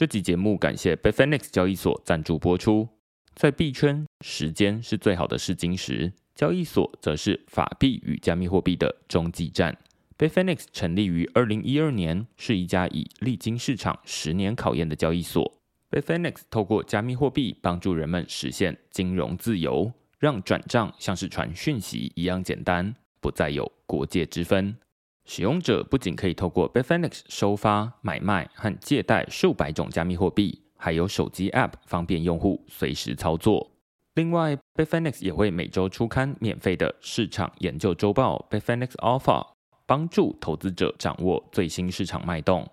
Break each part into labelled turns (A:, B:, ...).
A: 这集节目感谢 Bitfinex 交易所赞助播出。在币圈，时间是最好的试金石，交易所则是法币与加密货币的中继站。Bitfinex 成立于二零一二年，是一家已历经市场十年考验的交易所。Bitfinex 透过加密货币帮助人们实现金融自由，让转账像是传讯息一样简单，不再有国界之分。使用者不仅可以透过 b i f i n e x 收发、买卖和借贷数百种加密货币，还有手机 App 方便用户随时操作。另外 b i f i n e x 也会每周出刊免费的市场研究周报 b i f i n e x Alpha，帮助投资者掌握最新市场脉动。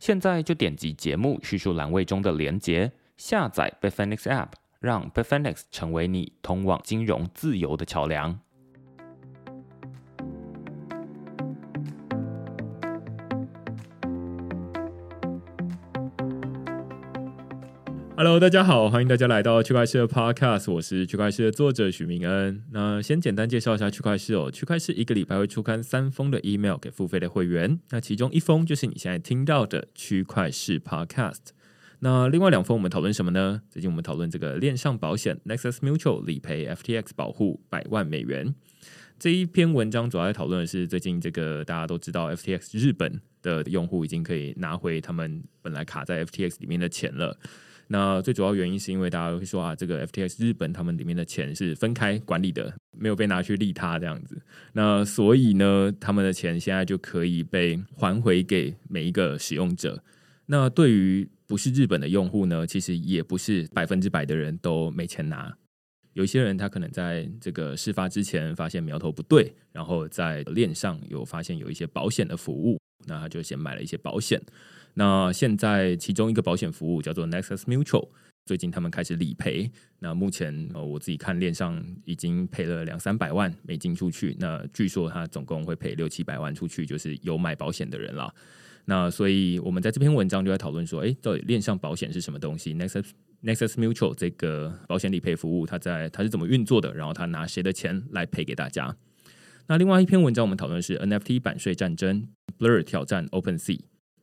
A: 现在就点击节目叙述栏位中的连接，下载 b i f i n e x App，让 b i f i n e x 成为你通往金融自由的桥梁。
B: Hello，大家好，欢迎大家来到区块势的 Podcast，我是区块势的作者许明恩。那先简单介绍一下区块势哦，区块势一个礼拜会出刊三封的 email 给付费的会员，那其中一封就是你现在听到的区块势 Podcast。那另外两封我们讨论什么呢？最近我们讨论这个链上保险 Nexus Mutual 理赔 FTX 保护百万美元。这一篇文章主要在讨论的是最近这个大家都知道 FTX 日本的用户已经可以拿回他们本来卡在 FTX 里面的钱了。那最主要原因是因为大家会说啊，这个 FTX 日本他们里面的钱是分开管理的，没有被拿去利他这样子。那所以呢，他们的钱现在就可以被还回给每一个使用者。那对于不是日本的用户呢，其实也不是百分之百的人都没钱拿。有些人他可能在这个事发之前发现苗头不对，然后在链上有发现有一些保险的服务，那他就先买了一些保险。那现在其中一个保险服务叫做 Nexus Mutual，最近他们开始理赔。那目前呃我自己看链上已经赔了两三百万美金出去。那据说他总共会赔六七百万出去，就是有买保险的人了。那所以我们在这篇文章就在讨论说，哎，到底链上保险是什么东西？Nexus Nexus Mutual 这个保险理赔服务，它在它是怎么运作的？然后它拿谁的钱来赔给大家？那另外一篇文章我们讨论是 NFT 版税战争，Blur 挑战 OpenSea。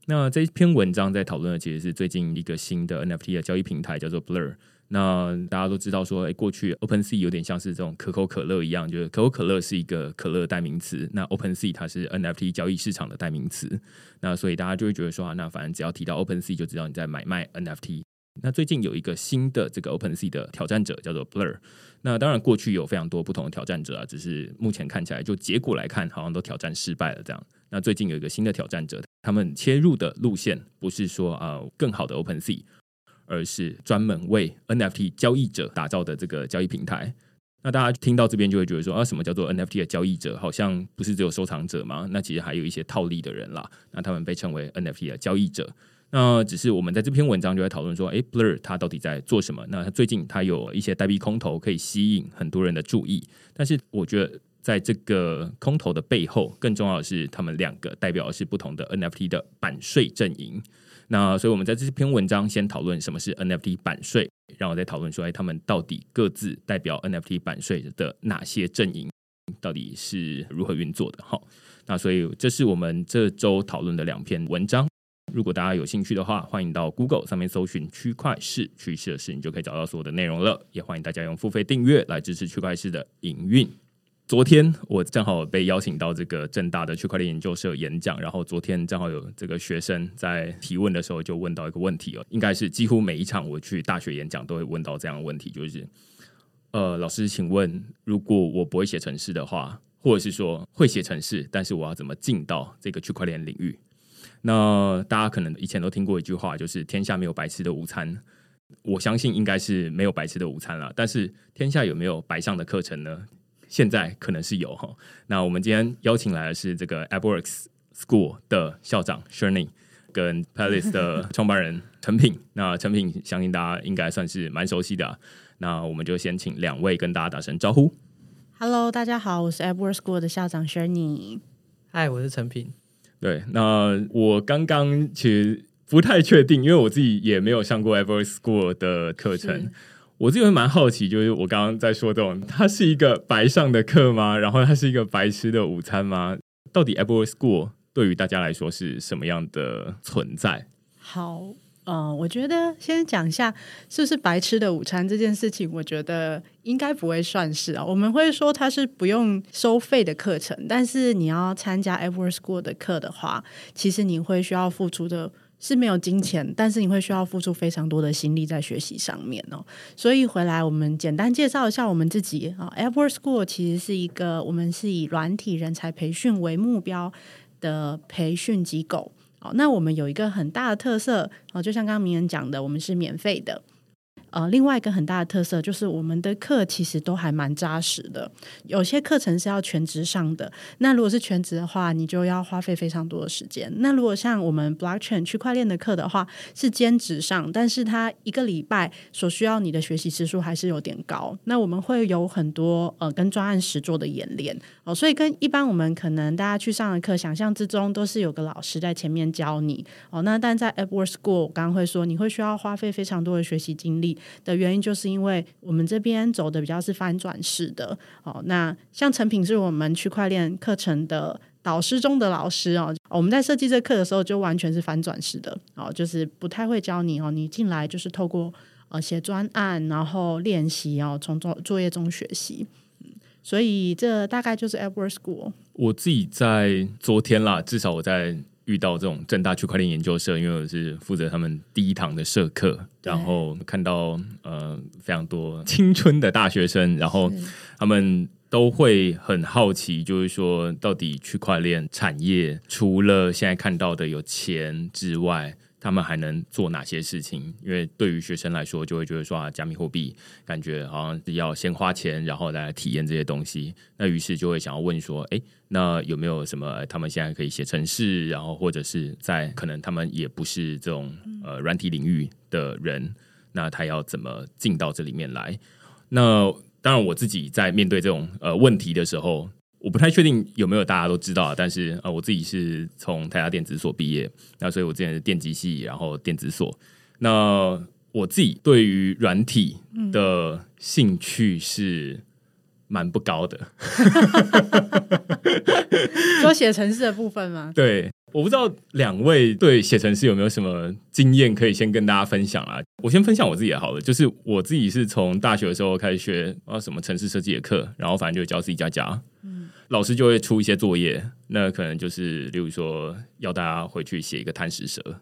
B: 那这篇文章在讨论的其实是最近一个新的 NFT 的交易平台，叫做 Blur。那大家都知道说，哎，过去 OpenSea 有点像是这种可口可乐一样，就是可口可乐是一个可乐代名词，那 OpenSea 它是 NFT 交易市场的代名词。那所以大家就会觉得说，啊，那反正只要提到 OpenSea，就知道你在买卖 NFT。那最近有一个新的这个 OpenSea 的挑战者叫做 Blur。那当然过去有非常多不同的挑战者啊，只是目前看起来就结果来看，好像都挑战失败了这样。那最近有一个新的挑战者。他们切入的路线不是说啊、更好的 OpenSea，而是专门为 NFT 交易者打造的这个交易平台。那大家听到这边就会觉得说啊，什么叫做 NFT 的交易者？好像不是只有收藏者吗？那其实还有一些套利的人啦。那他们被称为 NFT 的交易者。那只是我们在这篇文章就在讨论说，诶，Blur 它到底在做什么？那它最近它有一些代币空投可以吸引很多人的注意，但是我觉得。在这个空投的背后，更重要的是，他们两个代表的是不同的 NFT 的版税阵营。那所以，我们在这篇文章先讨论什么是 NFT 版税，然后再讨论说，哎，他们到底各自代表 NFT 版税的哪些阵营，到底是如何运作的？哈，那所以这是我们这周讨论的两篇文章。如果大家有兴趣的话，欢迎到 Google 上面搜寻“区块势趋势的势”，你就可以找到所有的内容了。也欢迎大家用付费订阅来支持区块势的营运。昨天我正好被邀请到这个正大的区块链研究社演讲，然后昨天正好有这个学生在提问的时候就问到一个问题哦，应该是几乎每一场我去大学演讲都会问到这样的问题，就是呃，老师，请问如果我不会写程式的话，或者是说会写程式，但是我要怎么进到这个区块链领域？那大家可能以前都听过一句话，就是天下没有白吃的午餐，我相信应该是没有白吃的午餐了，但是天下有没有白上的课程呢？现在可能是有哈，那我们今天邀请来的是这个 AppWorks School 的校长 Sherny 跟 Palace 的创办人陈品。那陈品相信大家应该算是蛮熟悉的啊，那我们就先请两位跟大家打声招呼。
C: Hello，大家好，我是 AppWorks School 的校长 Sherny。
D: Hi，我是陈品。
B: 对，那我刚刚其实不太确定，因为我自己也没有上过 EVERY SCHOOL 的课程。我自己会蛮好奇，就是我刚刚在说这种，它是一个白上的课吗？然后它是一个白吃的午餐吗？到底 EVERY School 对于大家来说是什么样的存在？
C: 好，嗯，我觉得先讲一下是不是白吃的午餐这件事情，我觉得应该不会算是啊。我们会说它是不用收费的课程，但是你要参加 Ever School 的课的话，其实你会需要付出的是没有金钱，但是你会需要付出非常多的心力在学习上面哦。所以回来我们简单介绍一下我们自己啊，Ever School 其实是一个我们是以软体人才培训为目标的培训机构。哦，那我们有一个很大的特色哦，就像刚刚明人讲的，我们是免费的。呃，另外一个很大的特色就是我们的课其实都还蛮扎实的，有些课程是要全职上的。那如果是全职的话，你就要花费非常多的时间。那如果像我们 Blockchain 区块链的课的话，是兼职上，但是它一个礼拜所需要你的学习时数还是有点高。那我们会有很多呃跟专案实做的演练哦，所以跟一般我们可能大家去上的课想象之中都是有个老师在前面教你哦。那但在 Edward School，我刚刚会说你会需要花费非常多的学习精力。的原因就是因为我们这边走的比较是翻转式的哦，那像成品是我们区块链课程的导师中的老师哦，我们在设计这课的时候就完全是翻转式的哦，就是不太会教你哦，你进来就是透过呃写专案，然后练习哦，从作作业中学习，所以这大概就是 Edward School。
B: 我自己在昨天啦，至少我在。遇到这种正大区块链研究社，因为我是负责他们第一堂的社课，然后看到呃非常多青春的大学生，然后他们都会很好奇，就是说到底区块链产业除了现在看到的有钱之外。他们还能做哪些事情？因为对于学生来说，就会觉得说啊，加密货币感觉好像是要先花钱，然后来体验这些东西。那于是就会想要问说，哎，那有没有什么他们现在可以写程式，然后或者是在可能他们也不是这种呃软体领域的人，那他要怎么进到这里面来？那当然，我自己在面对这种呃问题的时候。我不太确定有没有大家都知道，但是呃，我自己是从台大电子所毕业，那所以我之前是电机系，然后电子所。那我自己对于软体的兴趣是蛮不高的，
C: 说写程式的部分吗？
B: 对，我不知道两位对写程式有没有什么经验可以先跟大家分享啊？我先分享我自己也好了，就是我自己是从大学的时候开始学啊什么城市设计的课，然后反正就教 C 加加。老师就会出一些作业，那可能就是，例如说要大家回去写一个贪食蛇。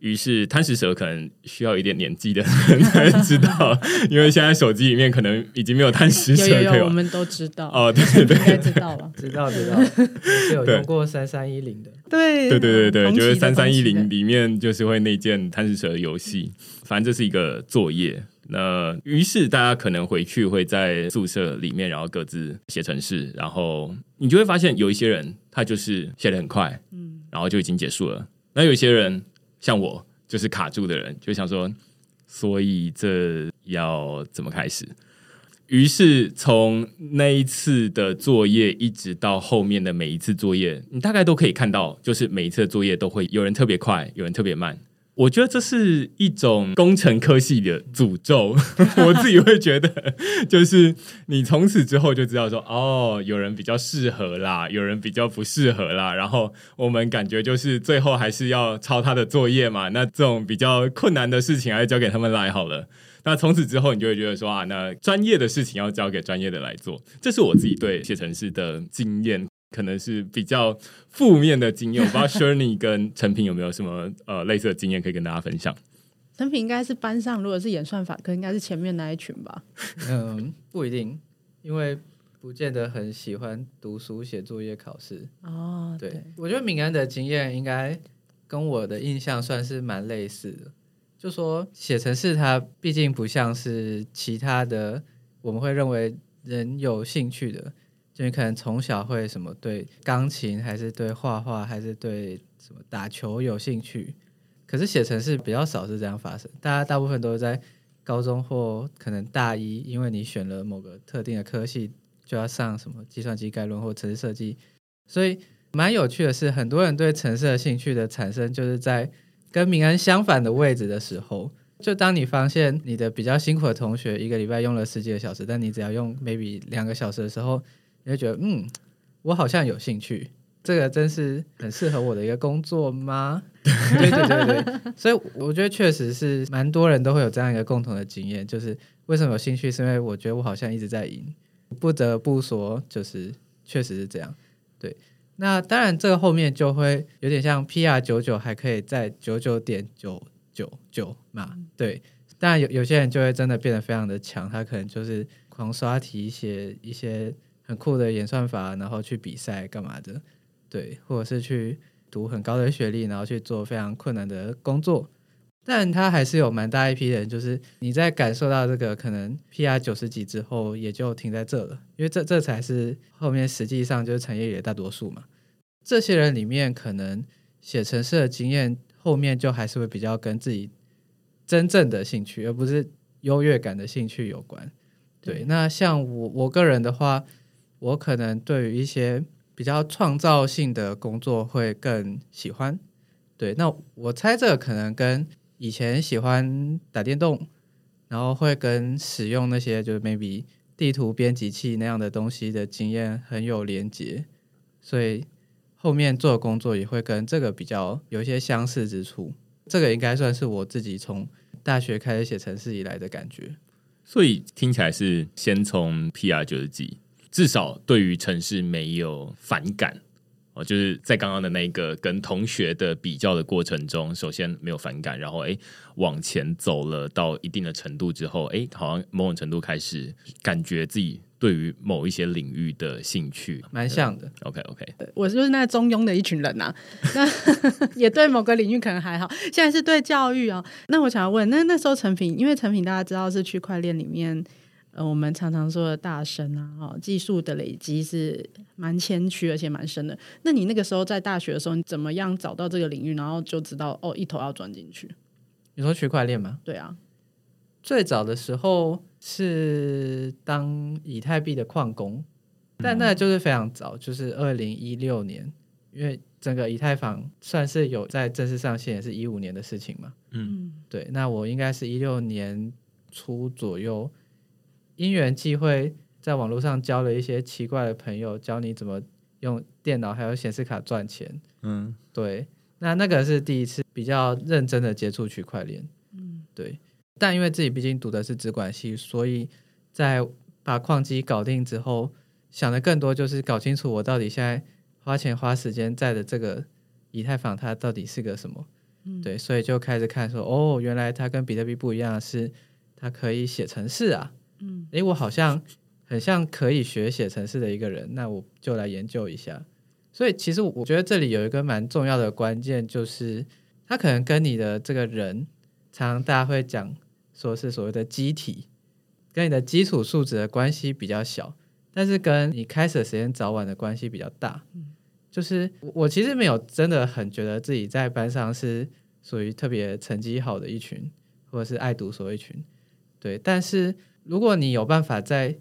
B: 于是贪食蛇可能需要一点年纪的人才知道，因为现在手机里面可能已经没有贪食蛇可以。
C: 有有有，我们都知道。
B: 哦，对对对，应该
C: 知道了，
D: 知道知道，是有用过三三一零的。
C: 对
B: 对对对对，就是三三一零里面就是会内建贪食蛇的游戏，反正这是一个作业。那于是大家可能回去会在宿舍里面，然后各自写程式，然后你就会发现有一些人他就是写的很快，嗯，然后就已经结束了。那有一些人像我，就是卡住的人，就想说，所以这要怎么开始？于是从那一次的作业一直到后面的每一次作业，你大概都可以看到，就是每一次的作业都会有人特别快，有人特别慢。我觉得这是一种工程科系的诅咒，我自己会觉得，就是你从此之后就知道说，哦，有人比较适合啦，有人比较不适合啦，然后我们感觉就是最后还是要抄他的作业嘛，那这种比较困难的事情还是交给他们来好了。那从此之后，你就会觉得说啊，那专业的事情要交给专业的来做，这是我自己对写程式的经验。可能是比较负面的经验，我不知道 Shirley 跟陈平有没有什么呃类似的经验可以跟大家分享。
C: 陈平应该是班上，如果是演算法，可应该是前面那一群吧？
D: 嗯，不一定，因为不见得很喜欢读书、写作业、考试。
C: 哦，对，
D: 对，我觉得敏安的经验应该跟我的印象算是蛮类似的。就说写程式，它毕竟不像是其他的，我们会认为人有兴趣的。就你可能从小会什么对钢琴，还是对画画，还是对什么打球有兴趣，可是写程式比较少是这样发生。大家大部分都是在高中或可能大一，因为你选了某个特定的科系，就要上什么计算机概论或程式设计。所以蛮有趣的是，很多人对程式的兴趣的产生，就是在跟明恩相反的位置的时候。就当你发现你的比较辛苦的同学一个礼拜用了十几个小时，但你只要用 maybe 两个小时的时候。你会觉得，嗯，我好像有兴趣，这个真是很适合我的一个工作吗？对对对对，所以我觉得确实是蛮多人都会有这样一个共同的经验，就是为什么有兴趣，是因为我觉得我好像一直在赢，不得不说，就是确实是这样。对，那当然这个后面就会有点像 PR 九九还可以在九九点九九九嘛，对。当然有有些人就会真的变得非常的强，他可能就是狂刷题，写一些很酷的演算法，然后去比赛干嘛的。对，或者是去读很高的学历，然后去做非常困难的工作，但他还是有蛮大一批人，就是你在感受到这个可能 PR 九十几之后，也就停在这了，因为这这才是后面实际上就是产业里的大多数嘛。这些人里面，可能写程式的经验后面就还是会比较跟自己真正的兴趣，而不是优越感的兴趣有关。对，对那像我我个人的话，我可能对于一些比较创造性的工作会更喜欢，对，那我猜这个可能跟以前喜欢打电动，然后会跟使用那些就是 maybe 地图编辑器那样的东西的经验很有连结，所以后面做工作也会跟这个比较有一些相似之处。这个应该算是我自己从大学开始写程式以来的感觉，
B: 所以听起来是先从 PR 九十几。至少对于城市没有反感哦，就是在刚刚的那个跟同学的比较的过程中，首先没有反感，然后哎往前走了到一定的程度之后，哎好像某种程度开始感觉自己对于某一些领域的兴趣
D: 蛮像的。
B: OK OK，
C: 我就是那中庸的一群人呐、啊，那 也对某个领域可能还好，现在是对教育啊、哦。那我想要问，那那时候成品，因为成品大家知道是区块链里面。呃，我们常常说的大神啊，哈，技术的累积是蛮谦虚而且蛮深的。那你那个时候在大学的时候，你怎么样找到这个领域，然后就知道哦，一头要钻进去？
D: 你说区块链吗？
C: 对啊，
D: 最早的时候是当以太币的矿工，但那就是非常早，就是二零一六年，因为整个以太坊算是有在正式上线，也是一五年的事情嘛。嗯，对，那我应该是一六年初左右。因缘际会，在网络上交了一些奇怪的朋友，教你怎么用电脑还有显示卡赚钱。嗯，对，那那个是第一次比较认真的接触区块链。嗯，对。但因为自己毕竟读的是资管系，所以在把矿机搞定之后，想的更多就是搞清楚我到底现在花钱花时间在的这个以太坊它到底是个什么。嗯，对，所以就开始看说，哦，原来它跟比特币不一样，是它可以写程式啊。嗯，诶，我好像很像可以学写程式的一个人，那我就来研究一下。所以其实我觉得这里有一个蛮重要的关键，就是他可能跟你的这个人，常常大家会讲说是所谓的机体，跟你的基础素质的关系比较小，但是跟你开始的时间早晚的关系比较大。嗯，就是我其实没有真的很觉得自己在班上是属于特别成绩好的一群，或者是爱读书的一群，对，但是。如果你有办法在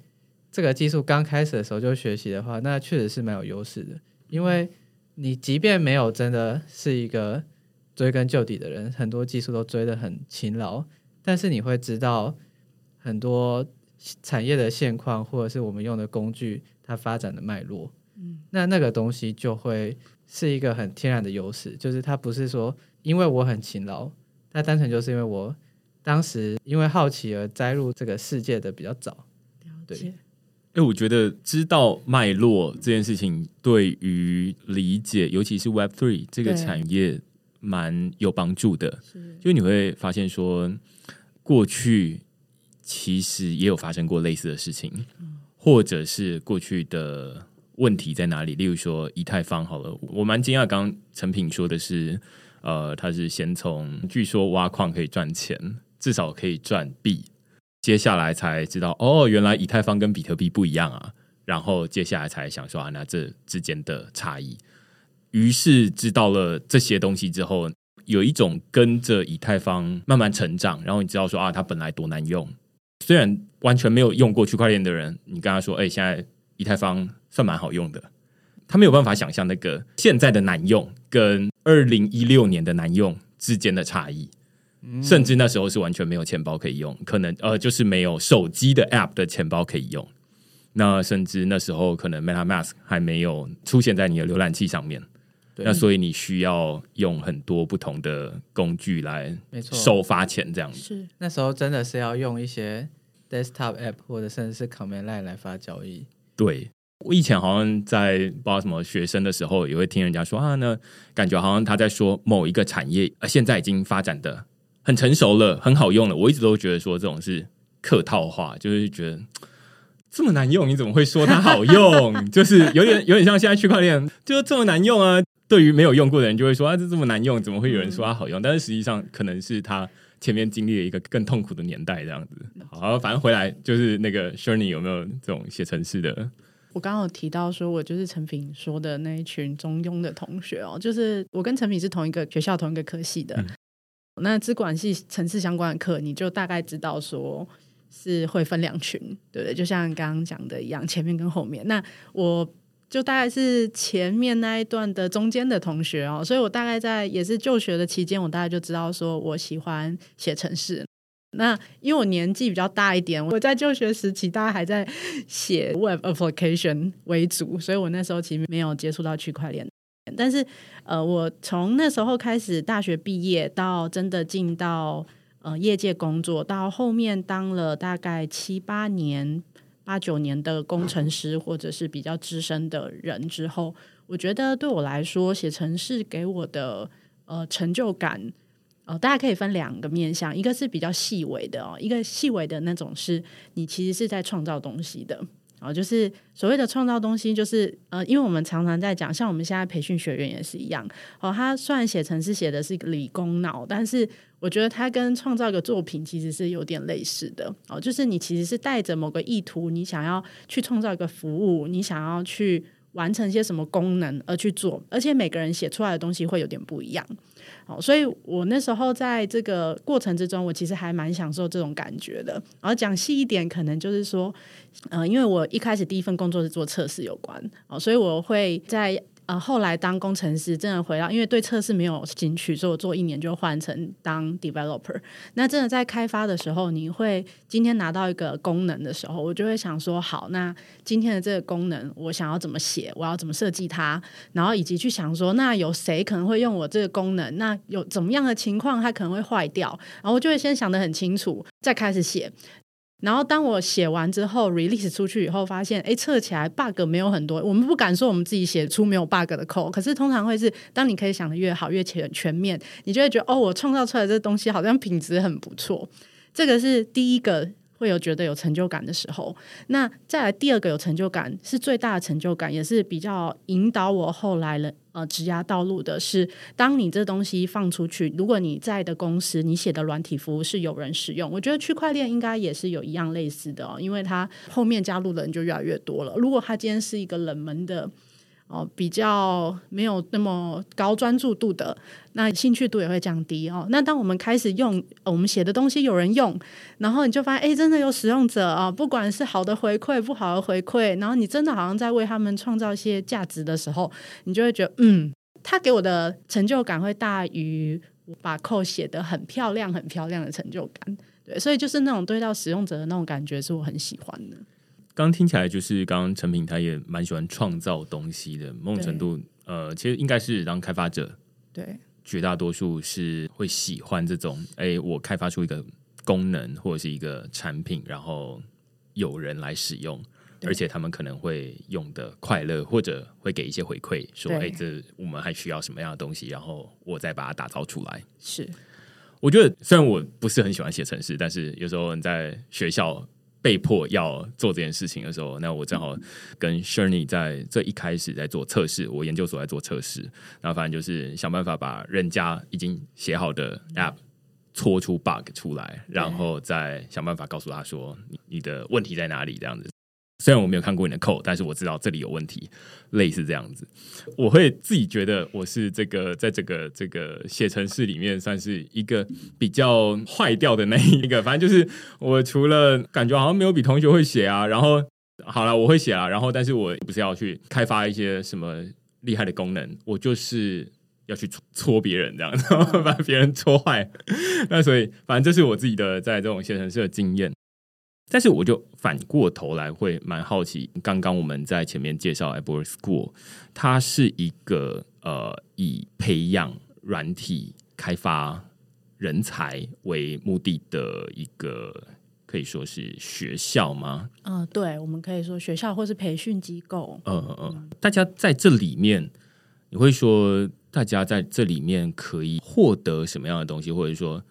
D: 这个技术刚开始的时候就学习的话，那确实是蛮有优势的。因为你即便没有真的是一个追根究底的人，很多技术都追得很勤劳，但是你会知道很多产业的现况，或者是我们用的工具它发展的脉络。嗯，那那个东西就会是一个很天然的优势，就是它不是说因为我很勤劳，它单纯就是因为我。当时因为好奇而栽入这个世界的比较早，对。
B: 哎、欸，我觉得知道脉络这件事情对于理解，尤其是 Web Three 这个产业蛮有帮助的。是，就你会发现说，过去其实也有发生过类似的事情，嗯、或者是过去的问题在哪里？例如说以太坊好了，我蛮惊讶，刚刚成品说的是，呃，他是先从据说挖矿可以赚钱。至少可以赚币，接下来才知道哦，原来以太坊跟比特币不一样啊。然后接下来才想说啊，那这之间的差异。于是知道了这些东西之后，有一种跟着以太坊慢慢成长。然后你知道说啊，它本来多难用。虽然完全没有用过区块链的人，你跟他说，哎，现在以太坊算蛮好用的。他没有办法想象那个现在的难用跟二零一六年的难用之间的差异。甚至那时候是完全没有钱包可以用，可能呃就是没有手机的 App 的钱包可以用。那甚至那时候可能 MetaMask 还没有出现在你的浏览器上面，那所以你需要用很多不同的工具来
D: 没错
B: 收发钱这样子。
C: 是
D: 那时候真的是要用一些 desktop app 或者甚至是 command line 来发交易。
B: 对，我以前好像在不知道什么学生的时候，也会听人家说啊，那感觉好像他在说某一个产业，呃，现在已经发展的很成熟了，很好用了。我一直都觉得说这种是客套话，就是觉得。这么难用，你怎么会说它好用？就是有点有点像现在区块链，就是这么难用啊！对于没有用过的人，就会说啊，这这么难用，怎么会有人说它好用？但是实际上，可能是他前面经历了一个更痛苦的年代，这样子。好，反正回来就是那个 Shirley 有没有这种写程式的？
C: 我刚刚有提到说，我就是陈品说的那一群中庸的同学哦，就是我跟陈品是同一个学校同一个科系的。嗯、那资管系城市相关的课，你就大概知道说。是会分两群，对不对？就像刚刚讲的一样，前面跟后面。那我就大概是前面那一段的中间的同学哦，所以我大概在也是就学的期间，我大概就知道说我喜欢写城市。那因为我年纪比较大一点，我在就学时期大概还在写 Web application 为主，所以我那时候其实没有接触到区块链。但是呃，我从那时候开始，大学毕业到真的进到。呃，业界工作到后面当了大概七八年、八九年的工程师，或者是比较资深的人之后，我觉得对我来说，写程式给我的呃成就感，呃，大家可以分两个面向，一个是比较细微的哦，一个细微的那种是你其实是在创造东西的。哦，就是所谓的创造东西，就是呃，因为我们常常在讲，像我们现在培训学员也是一样。哦，他虽然写程式写的是一个理工脑，但是我觉得他跟创造一个作品其实是有点类似的。哦，就是你其实是带着某个意图，你想要去创造一个服务，你想要去完成一些什么功能而去做，而且每个人写出来的东西会有点不一样。好，所以我那时候在这个过程之中，我其实还蛮享受这种感觉的。然后讲细一点，可能就是说，呃，因为我一开始第一份工作是做测试有关，哦，所以我会在。呃，后来当工程师真的回到，因为对测试没有兴趣，所以我做一年就换成当 developer。那真的在开发的时候，你会今天拿到一个功能的时候，我就会想说，好，那今天的这个功能我想要怎么写，我要怎么设计它，然后以及去想说，那有谁可能会用我这个功能？那有怎么样的情况它可能会坏掉？然后我就会先想得很清楚，再开始写。然后当我写完之后，release 出去以后，发现哎，测起来 bug 没有很多。我们不敢说我们自己写出没有 bug 的 code，可是通常会是，当你可以想得越好、越全全面，你就会觉得哦，我创造出来这东西好像品质很不错。这个是第一个。会有觉得有成就感的时候，那再来第二个有成就感是最大的成就感，也是比较引导我后来了呃职涯道路的是，当你这东西放出去，如果你在的公司你写的软体服务是有人使用，我觉得区块链应该也是有一样类似的哦，因为它后面加入的人就越来越多了。如果它今天是一个冷门的。哦，比较没有那么高专注度的，那兴趣度也会降低哦。那当我们开始用我们写的东西有人用，然后你就发现，哎，真的有使用者啊，不管是好的回馈、不好的回馈，然后你真的好像在为他们创造一些价值的时候，你就会觉得，嗯，他给我的成就感会大于我把扣写得很漂亮、很漂亮的成就感。对，所以就是那种对到使用者的那种感觉，是我很喜欢的。
B: 刚听起来就是，刚刚陈品他也蛮喜欢创造东西的，某种程度，呃，其实应该是当开发者，
C: 对，
B: 绝大多数是会喜欢这种，哎，我开发出一个功能或者是一个产品，然后有人来使用，而且他们可能会用的快乐，或者会给一些回馈，说，哎，这我们还需要什么样的东西，然后我再把它打造出来。
C: 是，
B: 我觉得虽然我不是很喜欢写程式，但是有时候你在学校。被迫要做这件事情的时候，那我正好跟 Shirley 在这一开始在做测试，我研究所在做测试，然后反正就是想办法把人家已经写好的 App 搓出 bug 出来，然后再想办法告诉他说你你的问题在哪里这样子。虽然我没有看过你的 code，但是我知道这里有问题，类似这样子。我会自己觉得我是这个在这个这个写程式里面算是一个比较坏掉的那一个。反正就是我除了感觉好像没有比同学会写啊，然后好了，我会写啊，然后但是我不是要去开发一些什么厉害的功能，我就是要去戳别人这样子，然后把别人戳坏。那所以反正这是我自己的在这种写程式的经验。但是我就反过头来会蛮好奇，刚刚我们在前面介绍 AppWorks School，它是一个呃以培养软体开发人才为目的的一个可以说是学校吗？
C: 嗯、呃，对，我们可以说学校或是培训机构。
B: 嗯嗯嗯，大家在这里面，你会说大家在这里面可以获得什么样的东西，或者说？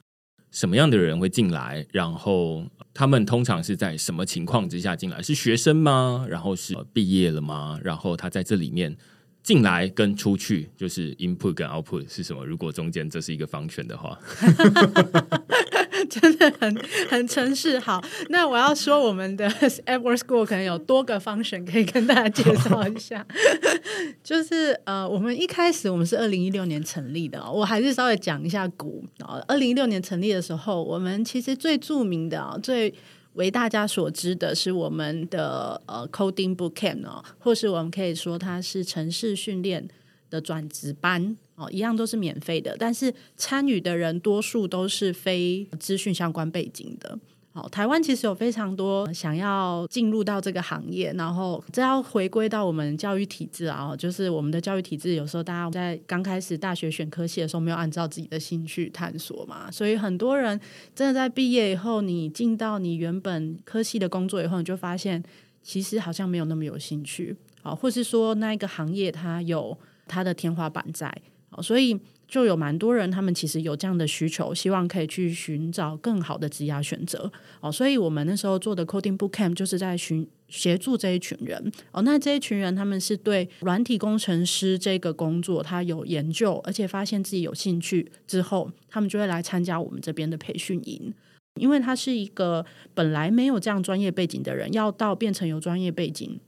B: 什么样的人会进来？然后他们通常是在什么情况之下进来？是学生吗？然后是毕业了吗？然后他在这里面进来跟出去，就是 input 跟 output 是什么？如果中间这是一个方圈的话。
C: 真的很很城市。好，那我要说我们的 AppWorks School 可能有多个 function 可以跟大家介绍一下。就是呃，我们一开始我们是二零一六年成立的，我还是稍微讲一下古。二零一六年成立的时候，我们其实最著名的，最为大家所知的是我们的呃 Coding Bootcamp 哦，或是我们可以说它是城市训练的转职班。哦，一样都是免费的，但是参与的人多数都是非资讯相关背景的。好，台湾其实有非常多想要进入到这个行业，然后这要回归到我们教育体制啊，就是我们的教育体制有时候大家在刚开始大学选科系的时候没有按照自己的兴趣探索嘛，所以很多人真的在毕业以后，你进到你原本科系的工作以后，你就发现其实好像没有那么有兴趣啊，或是说那一个行业它有它的天花板在。所以就有蛮多人，他们其实有这样的需求，希望可以去寻找更好的职业选择。哦，所以我们那时候做的 Coding Bootcamp 就是在寻协助这一群人。哦，那这一群人他们是对软体工程师这个工作他有研究，而且发现自己有兴趣之后，他们就会来参加我们这边的培训营。因为他是一个本来没有这样专业背景的人，要到变成有专业背景。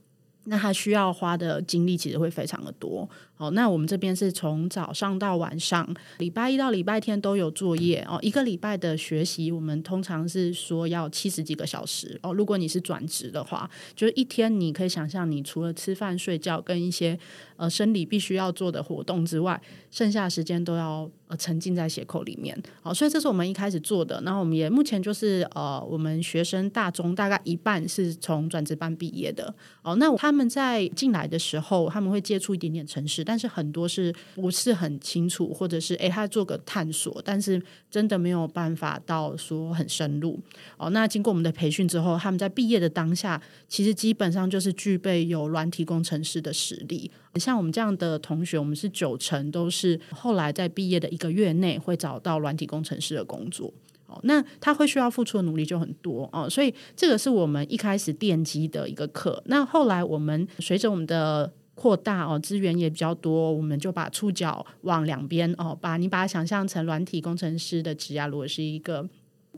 C: 那他需要花的精力其实会非常的多。哦，那我们这边是从早上到晚上，礼拜一到礼拜天都有作业哦。一个礼拜的学习，我们通常是说要七十几个小时哦。如果你是转职的话，就是一天你可以想象，你除了吃饭、睡觉跟一些呃生理必须要做的活动之外，剩下的时间都要呃沉浸在写 code 里面。好，所以这是我们一开始做的。然后我们也目前就是呃，我们学生大中大概一半是从转职班毕业的。哦，那他们在进来的时候，他们会接触一点点程式。但是很多是不是很清楚，或者是诶，他做个探索，但是真的没有办法到说很深入哦。那经过我们的培训之后，他们在毕业的当下，其实基本上就是具备有软体工程师的实力。像我们这样的同学，我们是九成都是后来在毕业的一个月内会找到软体工程师的工作哦。那他会需要付出的努力就很多哦，所以这个是我们一开始奠基的一个课。那后来我们随着我们的扩大哦，资源也比较多，我们就把触角往两边哦，把你把它想象成软体工程师的职涯，如果是一个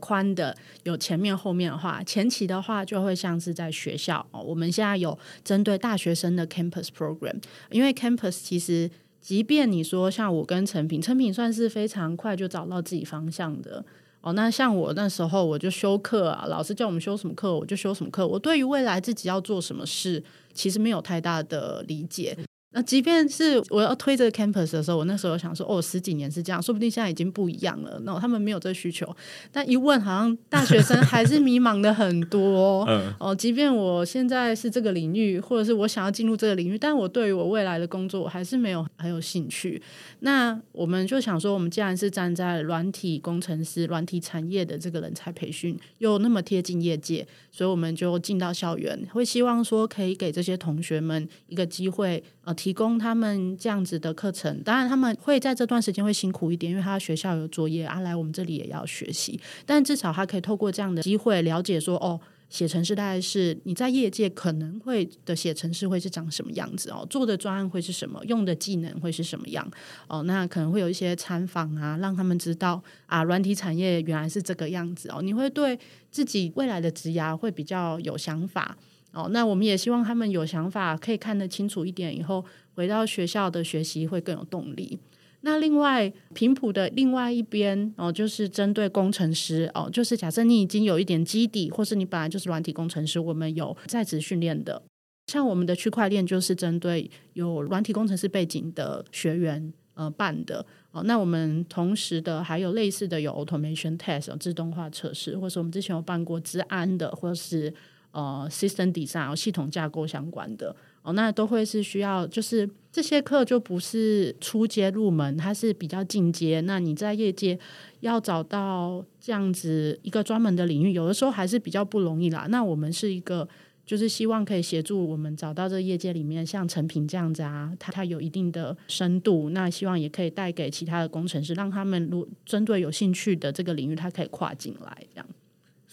C: 宽的，有前面后面的话，前期的话就会像是在学校哦。我们现在有针对大学生的 Campus Program，因为 Campus 其实，即便你说像我跟陈平，陈平算是非常快就找到自己方向的哦。那像我那时候我就修课啊，老师叫我们修什么课，我就修什么课。我对于未来自己要做什么事，其实没有太大的理解。那即便是我要推这个 campus 的时候，我那时候想说，哦，十几年是这样，说不定现在已经不一样了。那他们没有这需求，但一问，好像大学生还是迷茫的很多。嗯，哦，即便我现在是这个领域，或者是我想要进入这个领域，但我对于我未来的工作，我还是没有很有兴趣。那我们就想说，我们既然是站在软体工程师、软体产业的这个人才培训，又那么贴近业界，所以我们就进到校园，会希望说可以给这些同学们一个机会。呃，提供他们这样子的课程，当然他们会在这段时间会辛苦一点，因为他学校有作业，啊，来我们这里也要学习。但至少他可以透过这样的机会了解说，哦，写程式大概是你在业界可能会的写程式会是长什么样子哦，做的专案会是什么，用的技能会是什么样哦。那可能会有一些参访啊，让他们知道啊，软体产业原来是这个样子哦。你会对自己未来的职涯会比较有想法。哦，那我们也希望他们有想法，可以看得清楚一点，以后回到学校的学习会更有动力。那另外，频谱的另外一边哦，就是针对工程师哦，就是假设你已经有一点基底，或是你本来就是软体工程师，我们有在职训练的。像我们的区块链就是针对有软体工程师背景的学员呃办的哦。那我们同时的还有类似的有 automation test 自动化测试，或是我们之前有办过资安的，或是呃 system design 系统架构相关的哦，那都会是需要，就是这些课就不是初阶入门，它是比较进阶。那你在业界要找到这样子一个专门的领域，有的时候还是比较不容易啦。那我们是一个。就是希望可以协助我们找到这业界里面像成品这样子啊，它它有一定的深度，那希望也可以带给其他的工程师，让他们如针对有兴趣的这个领域，他可以跨进来这样。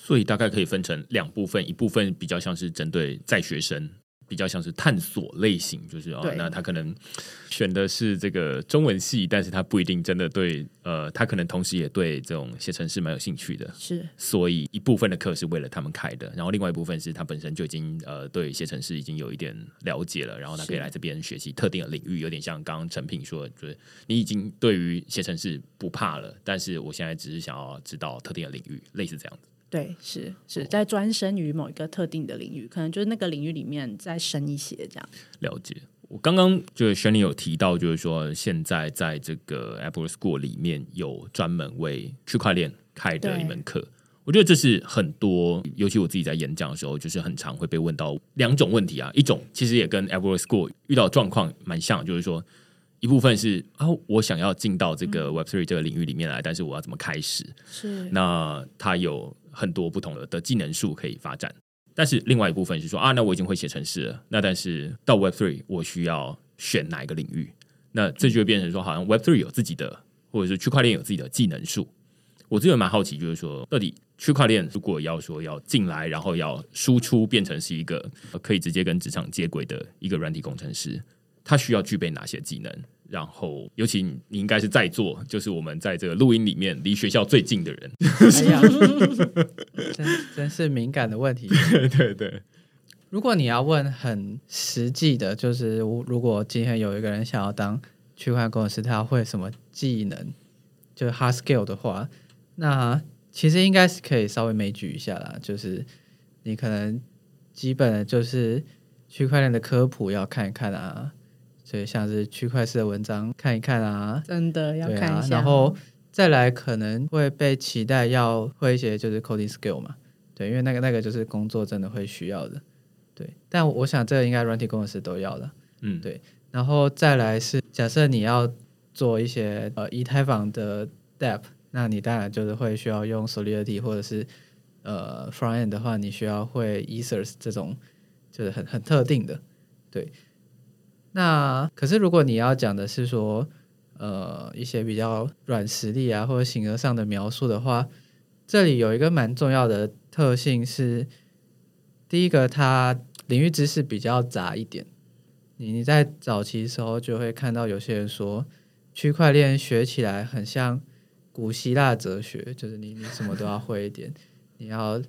B: 所以大概可以分成两部分，一部分比较像是针对在学生。比较像是探索类型，就是哦，那他可能选的是这个中文系，但是他不一定真的对，呃，他可能同时也对这种写程式蛮有兴趣的，
C: 是，
B: 所以一部分的课是为了他们开的，然后另外一部分是他本身就已经呃对写程式已经有一点了解了，然后他可以来这边学习特定的领域，有点像刚刚陈品说的，就是你已经对于写程式不怕了，但是我现在只是想要知道特定的领域，类似这样子。
C: 对，是是在专深于某一个特定的领域，可能就是那个领域里面再深一些这样。
B: 了解。我刚刚就是 Shirley 有提到，就是说现在在这个 Apple School 里面有专门为区块链开的一门课。我觉得这是很多，尤其我自己在演讲的时候，就是很常会被问到两种问题啊。一种其实也跟 Apple School 遇到状况蛮像，就是说。一部分是啊，我想要进到这个 Web Three 这个领域里面来，嗯，但是我要怎么开始？
C: 是
B: 那它有很多不同的的技能树可以发展，但是另外一部分是说啊，那我已经会写程式了，那但是到 Web Three 我需要选哪一个领域？那这就会变成说，好像 Web Three 有自己的，或者是区块链有自己的技能树。我自己蛮好奇，就是说，到底区块链如果要说要进来，然后要输出变成是一个可以直接跟职场接轨的一个软体工程师，他需要具备哪些技能？然后，尤其你，你应该是在座，就是我们在这个录音里面离学校最近的人。
D: 哎呀，真真是敏感的问题。
B: 对对对，
D: 如果你要问很实际的，就是如果今天有一个人想要当区块链工程师，他要会什么技能，就是 hard skill 的话，那其实应该是可以稍微枚举一下啦。就是你可能基本的就是区块链的科普要看一看啊。所以像是区块式的文章看一看啊，
C: 真的要看一下。
D: 然后再来可能会被期待要会一些就是 coding skill 嘛，对，因为那个那个就是工作真的会需要的，对。但我想这个应该软体工程师都要的，嗯，对。然后再来是假设你要做一些呃以太坊的 Dap，那你当然就是会需要用 Solidity 或者是呃 Frontend 的话，你需要会 Ethers 这种就是很很特定的，对。那可是，如果你要讲的是说，呃，一些比较软实力啊，或者形而上的描述的话，这里有一个蛮重要的特性是，第一个，它领域知识比较杂一点。你你在早期时候就会看到有些人说，区块链学起来很像古希腊哲学，就是你你什么都要会一点，你要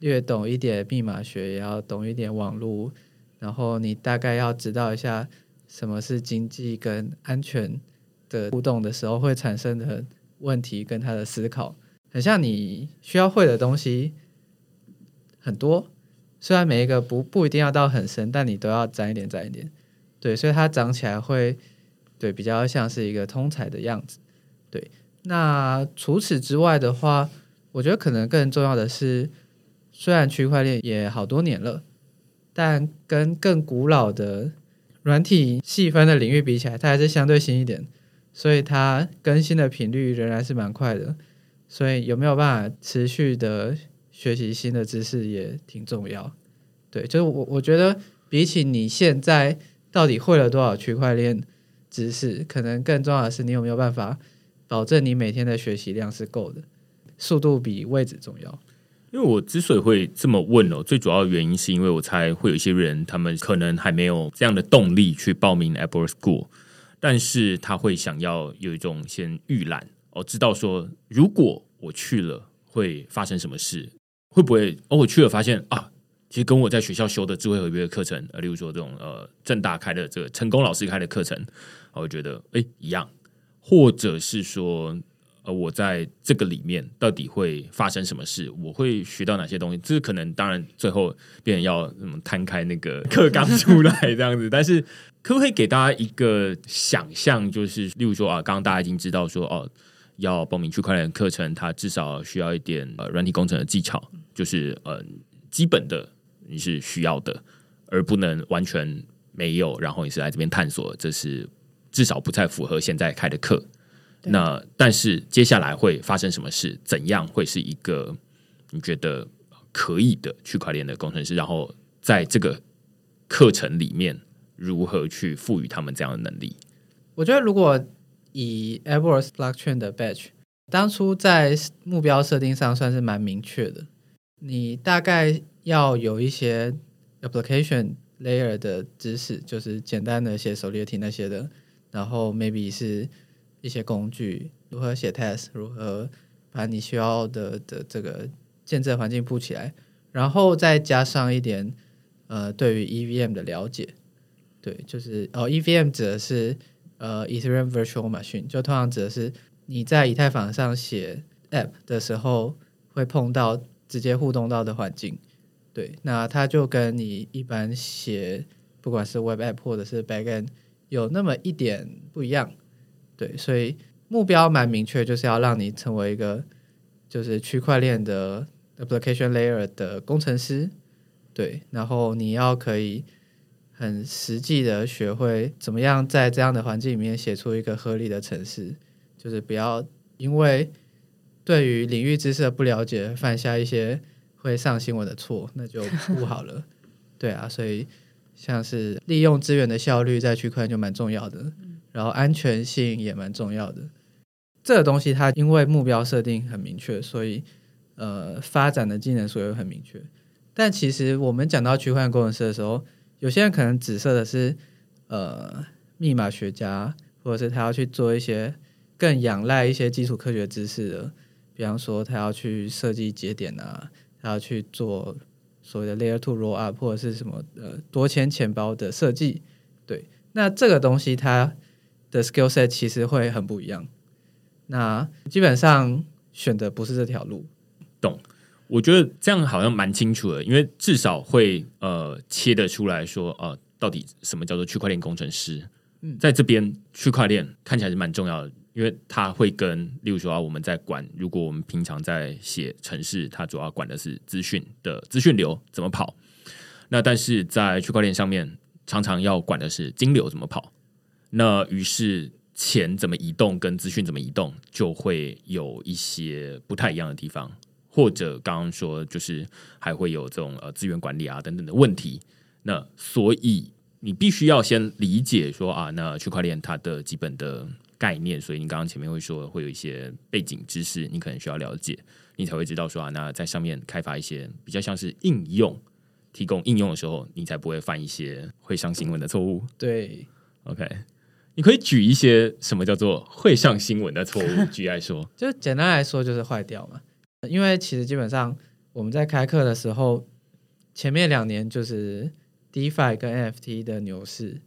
D: 略懂一点密码学，也要懂一点网络，然后你大概要知道一下。什么是经济跟安全的互动的时候会产生的问题，跟他的思考，很像你需要会的东西很多，虽然每一个不不一定要到很深，但你都要沾一点沾一点，对，所以它长起来会对比较像是一个通才的样子，对。那除此之外的话，我觉得可能更重要的是，虽然区块链也好多年了，但跟更古老的。软体细分的领域比起来，它还是相对新一点，所以它更新的频率仍然是蛮快的。所以有没有办法持续的学习新的知识也挺重要。对，就是我我觉得比起你现在到底会了多少区块链知识，可能更重要的是你有没有办法保证你每天的学习量是够的，速度比位置重要。
B: 因为我之所以会这么问哦，最主要的原因是因为我猜会有一些人，他们可能还没有这样的动力去报名 Apple School，但是他会想要有一种先预览哦，知道说如果我去了会发生什么事，会不会哦我去了发现啊，其实跟我在学校修的智慧合约课程，呃，例如说这种呃正大开的这个成功老师开的课程，我觉得哎一样，或者是说呃，我在这个里面到底会发生什么事？我会学到哪些东西？这可能当然最后变成要嗯摊开那个课纲出来 这样子，但是可不可以给大家一个想象？就是例如说啊，刚刚大家已经知道说哦，要报名区块链课程，它至少需要一点呃软体工程的技巧，就是呃基本的你是需要的，而不能完全没有，然后你是来这边探索，这是至少不太符合现在开的课。那但是接下来会发生什么事？怎样会是一个你觉得可以的区块链的工程师？然后在这个课程里面，如何去赋予他们这样的能力？
D: 我觉得，如果以 Edwards Blockchain 的 Batch 当初在目标设定上算是蛮明确的，你大概要有一些 Application Layer 的知识，就是简单的写 Solidity 那些的，然后 maybe 是。一些工具，如何写 test，如何把你需要的的这个建设环境布起来，然后再加上一点呃对于 EVM 的了解，对，就是哦 EVM 指的是呃 Ethereum Virtual Machine，就通常指的是你在以太坊上写 app 的时候会碰到直接互动到的环境，对，那它就跟你一般写不管是 Web App 或者是 Backend 有那么一点不一样。对，所以目标蛮明确，就是要让你成为一个就是区块链的 application layer 的工程师。对，然后你要可以很实际的学会怎么样在这样的环境里面写出一个合理的程式，就是不要因为对于领域知识的不了解，犯下一些会上新闻的错，那就不好了。对啊，所以像是利用资源的效率在区块链就蛮重要的。然后安全性也蛮重要的，这个东西它因为目标设定很明确，所以呃发展的技能所也很明确。但其实我们讲到区块链工程师的时候，有些人可能紫色的是呃密码学家，或者是他要去做一些更仰赖一些基础科学知识的，比方说他要去设计节点啊，他要去做所谓的 Layer Two Rollup 或者是什么呃多签钱包的设计。对，那这个东西它。的 skill set 其实会很不一样，那基本上选的不是这条路。
B: 懂？我觉得这样好像蛮清楚的，因为至少会呃切得出来说，呃，到底什么叫做区块链工程师？嗯，在这边区块链看起来是蛮重要的，因为它会跟，例如说啊，我们在管，如果我们平常在写城市，它主要管的是资讯的资讯流怎么跑。那但是在区块链上面，常常要管的是金流怎么跑。那于是钱怎么移动，跟资讯怎么移动，就会有一些不太一样的地方，或者刚刚说就是还会有这种呃资源管理啊等等的问题。那所以你必须要先理解说啊，那区块链它的基本的概念，所以你刚刚前面会说会有一些背景知识，你可能需要了解，你才会知道说啊，那在上面开发一些比较像是应用，提供应用的时候，你才不会犯一些会上新闻的错误。
D: 对
B: ，OK。你可以举一些什么叫做会上新闻的错误 举来说，
D: 就简单来说就是坏掉嘛。因为其实基本上我们在开课的时候，前面两年就是 DeFi 跟 NFT 的牛市，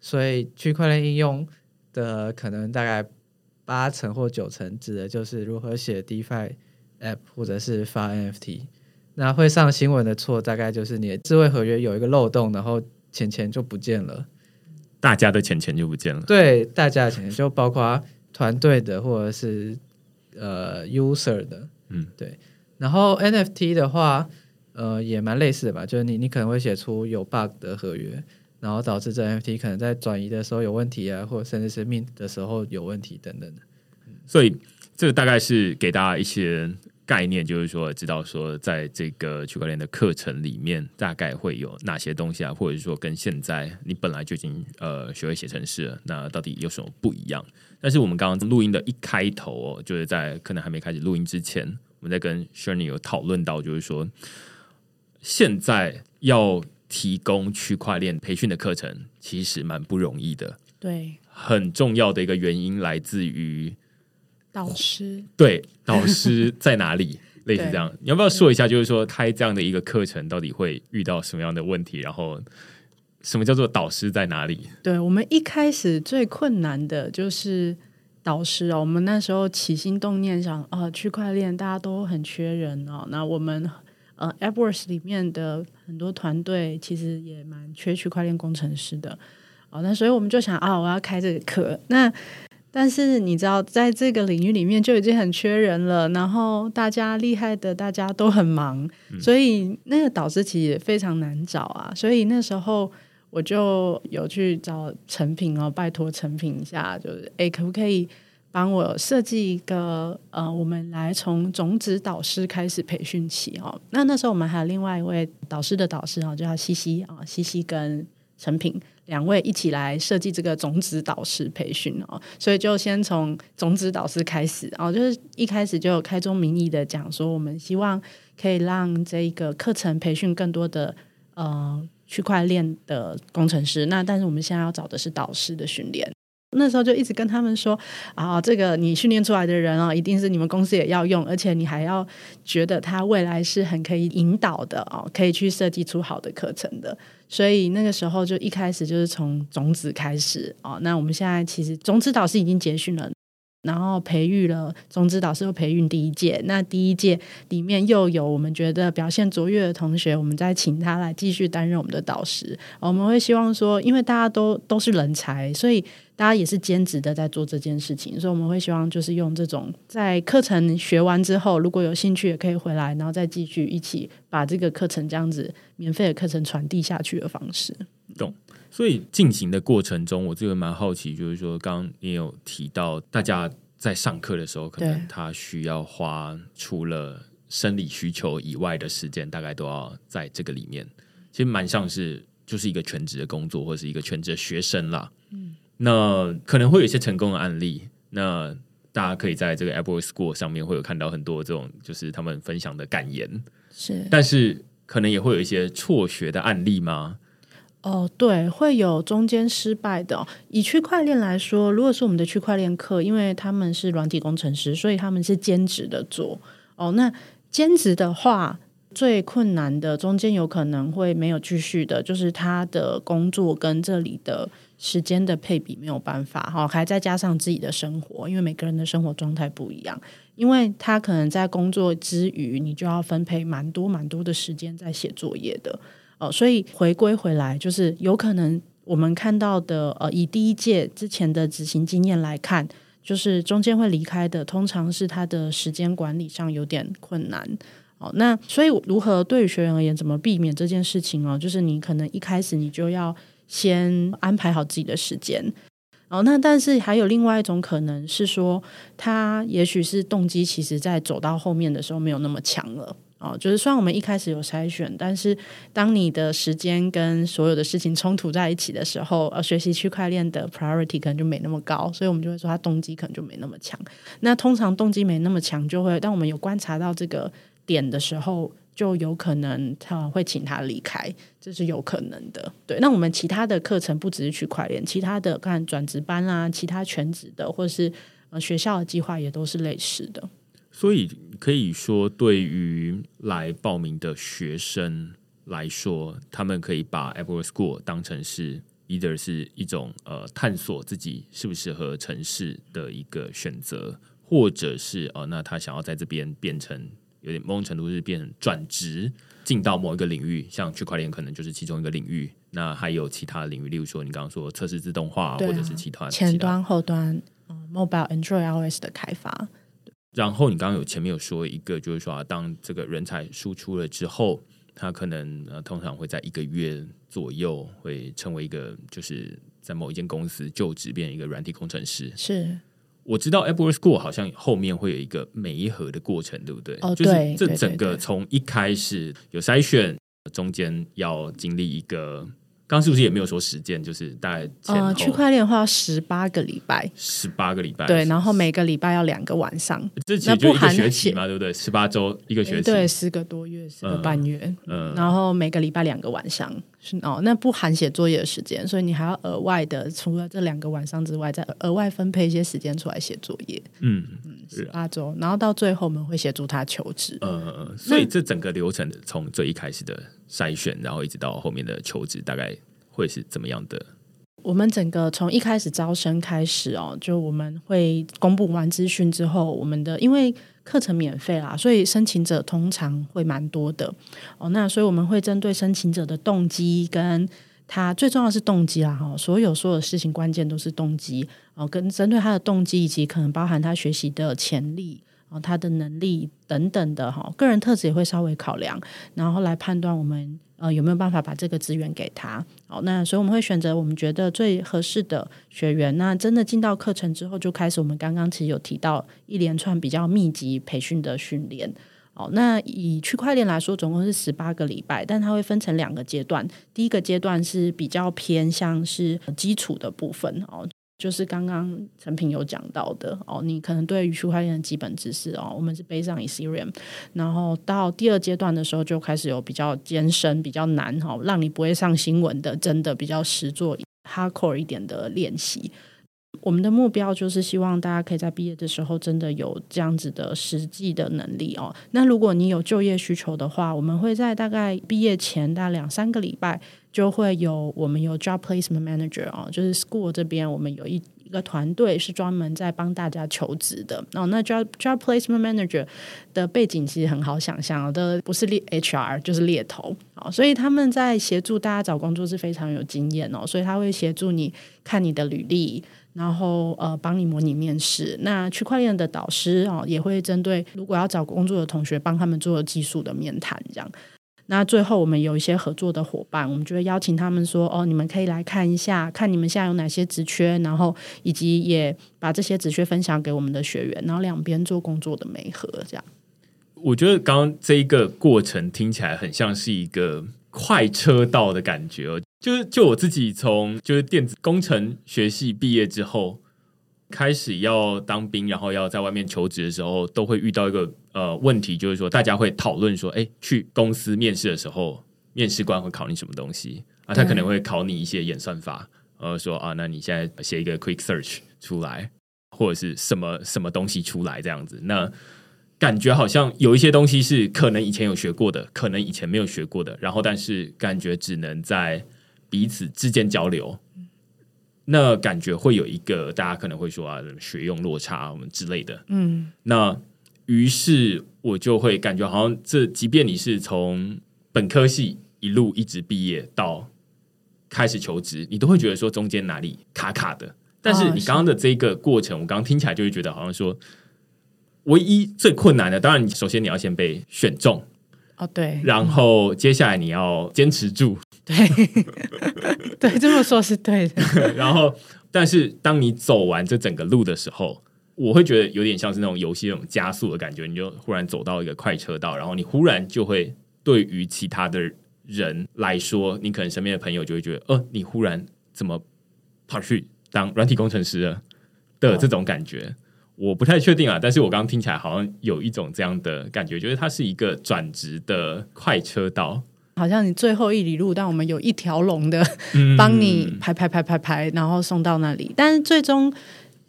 D: 所以区块链应用的可能大概八成或九成指的就是如何写 DeFi App 或者是发 NFT。那会上新闻的错大概就是你的智慧合约有一个漏洞，然后钱钱就不见了。
B: 大家的钱钱就不见了。
D: 对，大家的钱钱就包括团队的或者是呃 user 的，嗯，对。然后 NFT 的话，呃，也蛮类似的吧，就是你你可能会写出有 bug 的合约，然后导致这 NFT 可能在转移的时候有问题啊，或者甚至是 mint 的时候有问题等等的。
B: 所以这个大概是给大家一些。概念就是说，知道说，在这个区块链的课程里面，大概会有哪些东西啊，或者说跟现在你本来就已经呃学会写程式了，那到底有什么不一样？但是我们刚刚录音的一开头哦，就是在可能还没开始录音之前，我们在跟 Shirley 有讨论到，就是说现在要提供区块链培训的课程，其实蛮不容易的。
C: 对，
B: 很重要的一个原因来自于。
C: 导师
B: 对，导师在哪里？类似这样，你要不要说一下？就是说，开这样的一个课程，到底会遇到什么样的问题？然后，什么叫做导师在哪里？
C: 对，我们一开始最困难的就是导师哦，我们那时候起心动念想，呃，区块链大家都很缺人哦，那我们呃，AppWorks 里面的很多团队其实也蛮缺区块链工程师的，哦，那所以我们就想啊，我要开这个课。那但是你知道，在这个领域里面就已经很缺人了，然后大家厉害的大家都很忙，嗯、所以那个导师其实也非常难找啊。所以那时候。我就有去找诚品哦，拜托诚品一下，就是诶，可不可以帮我设计一个呃，我们来从种子导师开始培训起哦。那那时候我们还有另外一位导师的导师哦，叫西西啊，西西跟成品两位一起来设计这个种子导师培训哦。所以就先从种子导师开始哦，就是一开始就有开宗明义的讲说，我们希望可以让这个课程培训更多的呃。区块链的工程师，那但是我们现在要找的是导师的训练。那时候就一直跟他们说啊，这个你训练出来的人啊，一定是你们公司也要用，而且你还要觉得他未来是很可以引导的哦，可以去设计出好的课程的。所以那个时候就一开始就是从种子开始哦。那我们现在其实种子导师已经结训了。然后培育了种子导师，又培育第一届。那第一届里面又有我们觉得表现卓越的同学，我们再请他来继续担任我们的导师。我们会希望说，因为大家都都是人才，所以大家也是兼职的在做这件事情。所以我们会希望就是用这种在课程学完之后，如果有兴趣也可以回来，然后再继续一起把这个课程这样子免费的课程传递下去的方式。
B: 懂。所以进行的过程中，我这个蛮好奇，就是说，刚刚你有提到，大家在上课的时候，可能他需要花除了生理需求以外的时间，大概都要在这个里面。其实蛮像是就是一个全职的工作，或者是一个全职的学生啦。嗯，那可能会有一些成功的案例，那大家可以在这个 AppWorks School 上面会有看到很多这种，就是他们分享的感言。
C: 是，
B: 但是可能也会有一些辍学的案例吗？
C: 哦，对，会有中间失败的。以区块链来说，如果是我们的区块链课，因为他们是软体工程师，所以他们是兼职的做。哦，那兼职的话，最困难的中间有可能会没有继续的，就是他的工作跟这里的时间的配比没有办法哈，还再加上自己的生活，因为每个人的生活状态不一样，因为他可能在工作之余，你就要分配蛮多蛮多的时间在写作业的。所以回归回来，就是有可能我们看到的，呃，以第一届之前的执行经验来看，就是中间会离开的，通常是他的时间管理上有点困难。哦，那所以如何对于学员而言，怎么避免这件事情哦？就是你可能一开始你就要先安排好自己的时间。哦，那但是还有另外一种可能是说，他也许是动机，其实在走到后面的时候没有那么强了。哦，就是虽然我们一开始有筛选，但是当你的时间跟所有的事情冲突在一起的时候，呃，学习区块链的 priority 可能就没那么高，所以我们就会说他动机可能就没那么强。那通常动机没那么强，就会当我们有观察到这个点的时候，就有可能他会请他离开，这是有可能的。对，那我们其他的课程不只是区块链，其他的看转职班啊，其他全职的，或是呃学校的计划也都是类似的。
B: 所以可以说，对于来报名的学生来说，他们可以把 AppWorks School 当成是 either 是一种呃探索自己适不适合城市的一个选择，或者是哦、那他想要在这边变成有点某种程度是变成转职进到某一个领域，像区块链可能就是其中一个领域。那还有其他领域，例如说你刚刚说测试自动化，或者是其他
C: 前端、后端、嗯、Mobile Android OS 的开发。
B: 然后你刚刚有前面有说一个，就是说啊，当这个人才输出了之后，他可能呃通常会在一个月左右会成为一个，就是在某一间公司就职，变成一个软体工程师。
C: 是，
B: 我知道 AppWorks School 好像后面会有一个媒合的过程，对不对？
C: 哦，
B: 就是这整个从一开始有筛选，中间要经历一个。刚是不是也没有说时间？就是大概呃，
C: 区块链的话要十八个礼拜，
B: 十八个礼拜，
C: 对，然后每个礼拜要两个晚上，
B: 这其实就一个学期嘛，对不对？十八周一个学期，
C: 对，十个多月，十个半月，嗯，嗯。然后每个礼拜两个晚上，是哦，那不含写作业的时间，所以你还要额外的，除了这两个晚上之外，再额外分配一些时间出来写作业，嗯嗯，是八周，然后到最后我们会协助他求职，
B: 嗯嗯，所以这整个流程从最一开始的。筛选，然后一直到后面的求职，大概会是怎么样的？
C: 我们整个从一开始招生开始哦，就我们会公布完资讯之后，我们的因为课程免费啦，所以申请者通常会蛮多的哦。那所以我们会针对申请者的动机，跟他最重要是动机啦哈，所有所有事情关键都是动机哦，跟针对他的动机以及可能包含他学习的潜力。他的能力等等的哈，个人特质也会稍微考量，然后来判断我们呃有没有办法把这个资源给他。好，那所以我们会选择我们觉得最合适的学员。那真的进到课程之后，就开始我们刚刚其实有提到一连串比较密集培训的训练。好，那以区块链来说，总共是十八个礼拜，但它会分成两个阶段。第一个阶段是比较偏向是基础的部分哦。就是刚刚陈平有讲到的哦，你可能对于区块链的基本知识哦，我们是 based on Ethereum，然后到第二阶段的时候就开始有比较艰深、比较难哈，让你不会上新闻的，真的比较实作 hardcore 一点的练习。我们的目标就是希望大家可以在毕业的时候真的有这样子的实际的能力哦。那如果你有就业需求的话，我们会在大概毕业前大概两三个礼拜。就会有我们有 job placement manager 哦，就是 school 这边我们有一一个团队是专门在帮大家求职的哦。那 job job placement manager 的背景其实很好想象的，不是猎 HR 就是猎头哦，所以他们在协助大家找工作是非常有经验哦，所以他会协助你看你的履历，然后呃帮你模拟面试。那区块链的导师哦也会针对如果要找工作的同学帮他们做技术的面谈这样。那最后，我们有一些合作的伙伴，我们就会邀请他们说：“哦，你们可以来看一下，看你们现在有哪些职缺，然后以及也把这些职缺分享给我们的学员，然后两边做工作的媒合。”这样，
B: 我觉得刚刚这一个过程听起来很像是一个快车道的感觉哦，就是就我自己从就是电子工程学系毕业之后。开始要当兵，然后要在外面求职的时候，都会遇到一个呃问题，就是说大家会讨论说，哎，去公司面试的时候，面试官会考你什么东西啊？他可能会考你一些演算法，呃，说啊，那你现在写一个 quick search 出来，或者是什么什么东西出来这样子。那感觉好像有一些东西是可能以前有学过的，可能以前没有学过的，然后但是感觉只能在彼此之间交流。那感觉会有一个，大家可能会说啊，学用落差我们之类的。嗯，那于是我就会感觉好像这，即便你是从本科系一路一直毕业到开始求职，你都会觉得说中间哪里卡卡的。但是你刚刚的这个过程，我刚刚听起来就会觉得好像说，唯一最困难的，当然你首先你要先被选中。
C: 哦，对，
B: 然后接下来你要坚持住。
C: 对，对，这么说是对的。
B: 然后，但是当你走完这整个路的时候，我会觉得有点像是那种游戏那种加速的感觉，你就忽然走到一个快车道，然后你忽然就会对于其他的人来说，你可能身边的朋友就会觉得，呃，你忽然怎么跑去当软体工程师了的这种感觉。哦。我不太确定啊，但是我刚刚听起来好像有一种这样的感觉，就是它是一个转职的快车道。
C: 好像你最后一里路，但我们有一条龙的帮你排排排排排，然后送到那里。但是最终，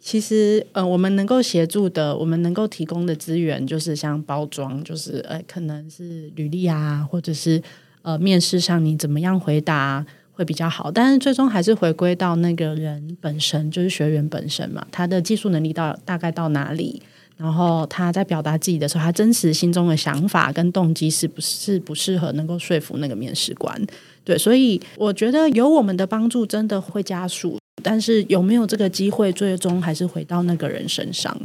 C: 其实呃，我们能够协助的，我们能够提供的资源，就是像包装，就是呃，可能是履历啊，或者是呃，面试上你怎么样回答会比较好。但是最终还是回归到那个人本身，就是学员本身嘛，他的技术能力到大概到哪里。然后他在表达自己的时候，他真实心中的想法跟动机是不是不适合能够说服那个面试官？对，所以我觉得有我们的帮助真的会加速，但是有没有这个机会，最终还是回到那个人身上。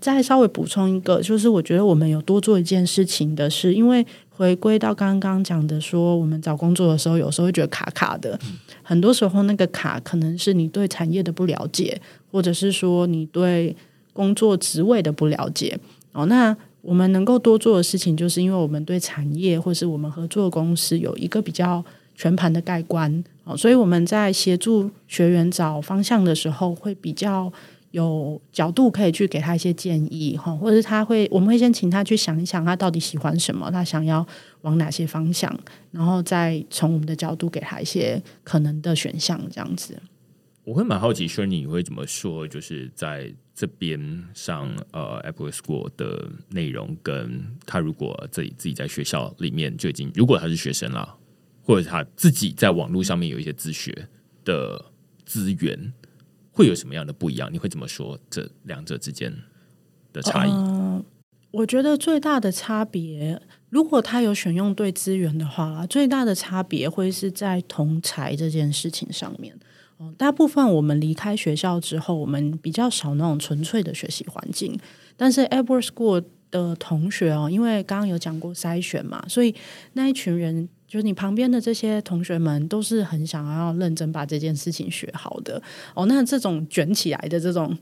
C: 再稍微补充一个，就是我觉得我们有多做一件事情的是，因为回归到刚刚讲的说，我们找工作的时候有时候会觉得卡卡的，很多时候那个卡可能是你对产业的不了解，或者是说你对。工作职位的不了解。哦，那我们能够多做的事情，就是因为我们对产业或是我们合作公司有一个比较全盘的概观哦，所以我们在协助学员找方向的时候，会比较有角度可以去给他一些建议。哈，或者是他会，我们会先请他去想一想，他到底喜欢什么，他想要往哪些方向，然后再从我们的角度给他一些可能的选项，这样子。
B: 我会蛮好奇说你会怎么说，就是在这边上呃 Apple School 的内容，跟他如果自己自己在学校里面就已经，如果他是学生啦，或者他自己在网络上面有一些自学的资源会有什么样的不一样？你会怎么说这两者之间的差
C: 异？我觉得最大的差别，如果他有选用对资源的话，最大的差别会是在同侪这件事情上面。哦，大部分我们离开学校之后，我们比较少那种纯粹的学习环境。但是 Edward School 的同学哦，因为刚刚有讲过筛选嘛，所以那一群人，就是你旁边的这些同学们，都是很想要认真把这件事情学好的。哦，那这种卷起来的这种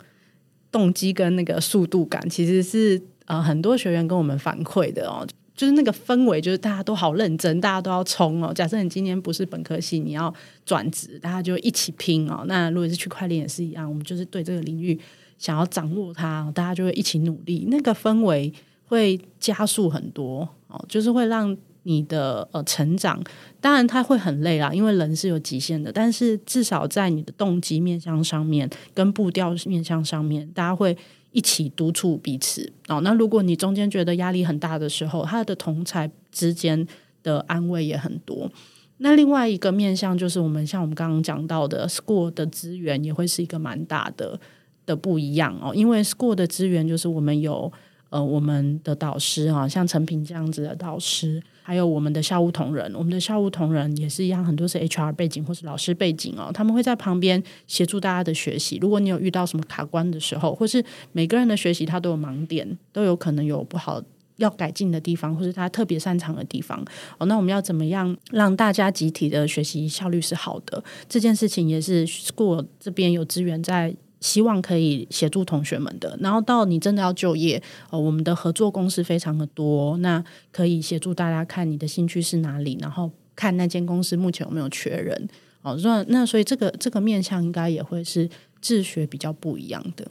C: 动机跟那个速度感，其实是呃很多学员跟我们反馈的哦。就是那个氛围，就是大家都好认真，大家都要冲哦。假设你今天不是本科系，你要转职，大家就一起拼哦。那如果是区块链也是一样，我们就是对这个领域想要掌握它，大家就会一起努力。那个氛围会加速很多哦，就是会让你的呃成长。当然，它会很累啦，因为人是有极限的。但是至少在你的动机面向上面，跟步调面向上面，大家会。一起督促彼此哦。那如果你中间觉得压力很大的时候，他的同才之间的安慰也很多。那另外一个面向就是，我们像我们刚刚讲到的，School 的资源也会是一个蛮大的的不一样哦。因为 School 的资源就是我们有呃我们的导师啊，像陈平这样子的导师。还有我们的校务同仁，我们的校务同仁也是一样，很多是 HR 背景或是老师背景哦，他们会在旁边协助大家的学习。如果你有遇到什么卡关的时候，或是每个人的学习他都有盲点，都有可能有不好要改进的地方，或是他特别擅长的地方哦，那我们要怎么样让大家集体的学习效率是好的？这件事情也是 School 这边有资源在。希望可以协助同学们的，然后到你真的要就业，呃，我们的合作公司非常的多，那可以协助大家看你的兴趣是哪里，然后看那间公司目前有没有缺人，哦，那那所以这个这个面向应该也会是自学比较不一样的。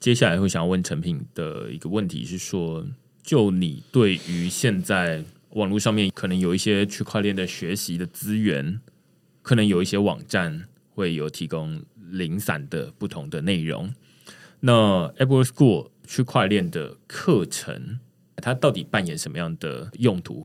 B: 接下来会想要问陈品的一个问题是说，就你对于现在网络上面可能有一些区块链的学习的资源，可能有一些网站会有提供。零散的不同的内容，那 Edward School 区块链的课程，它到底扮演什么样的用途？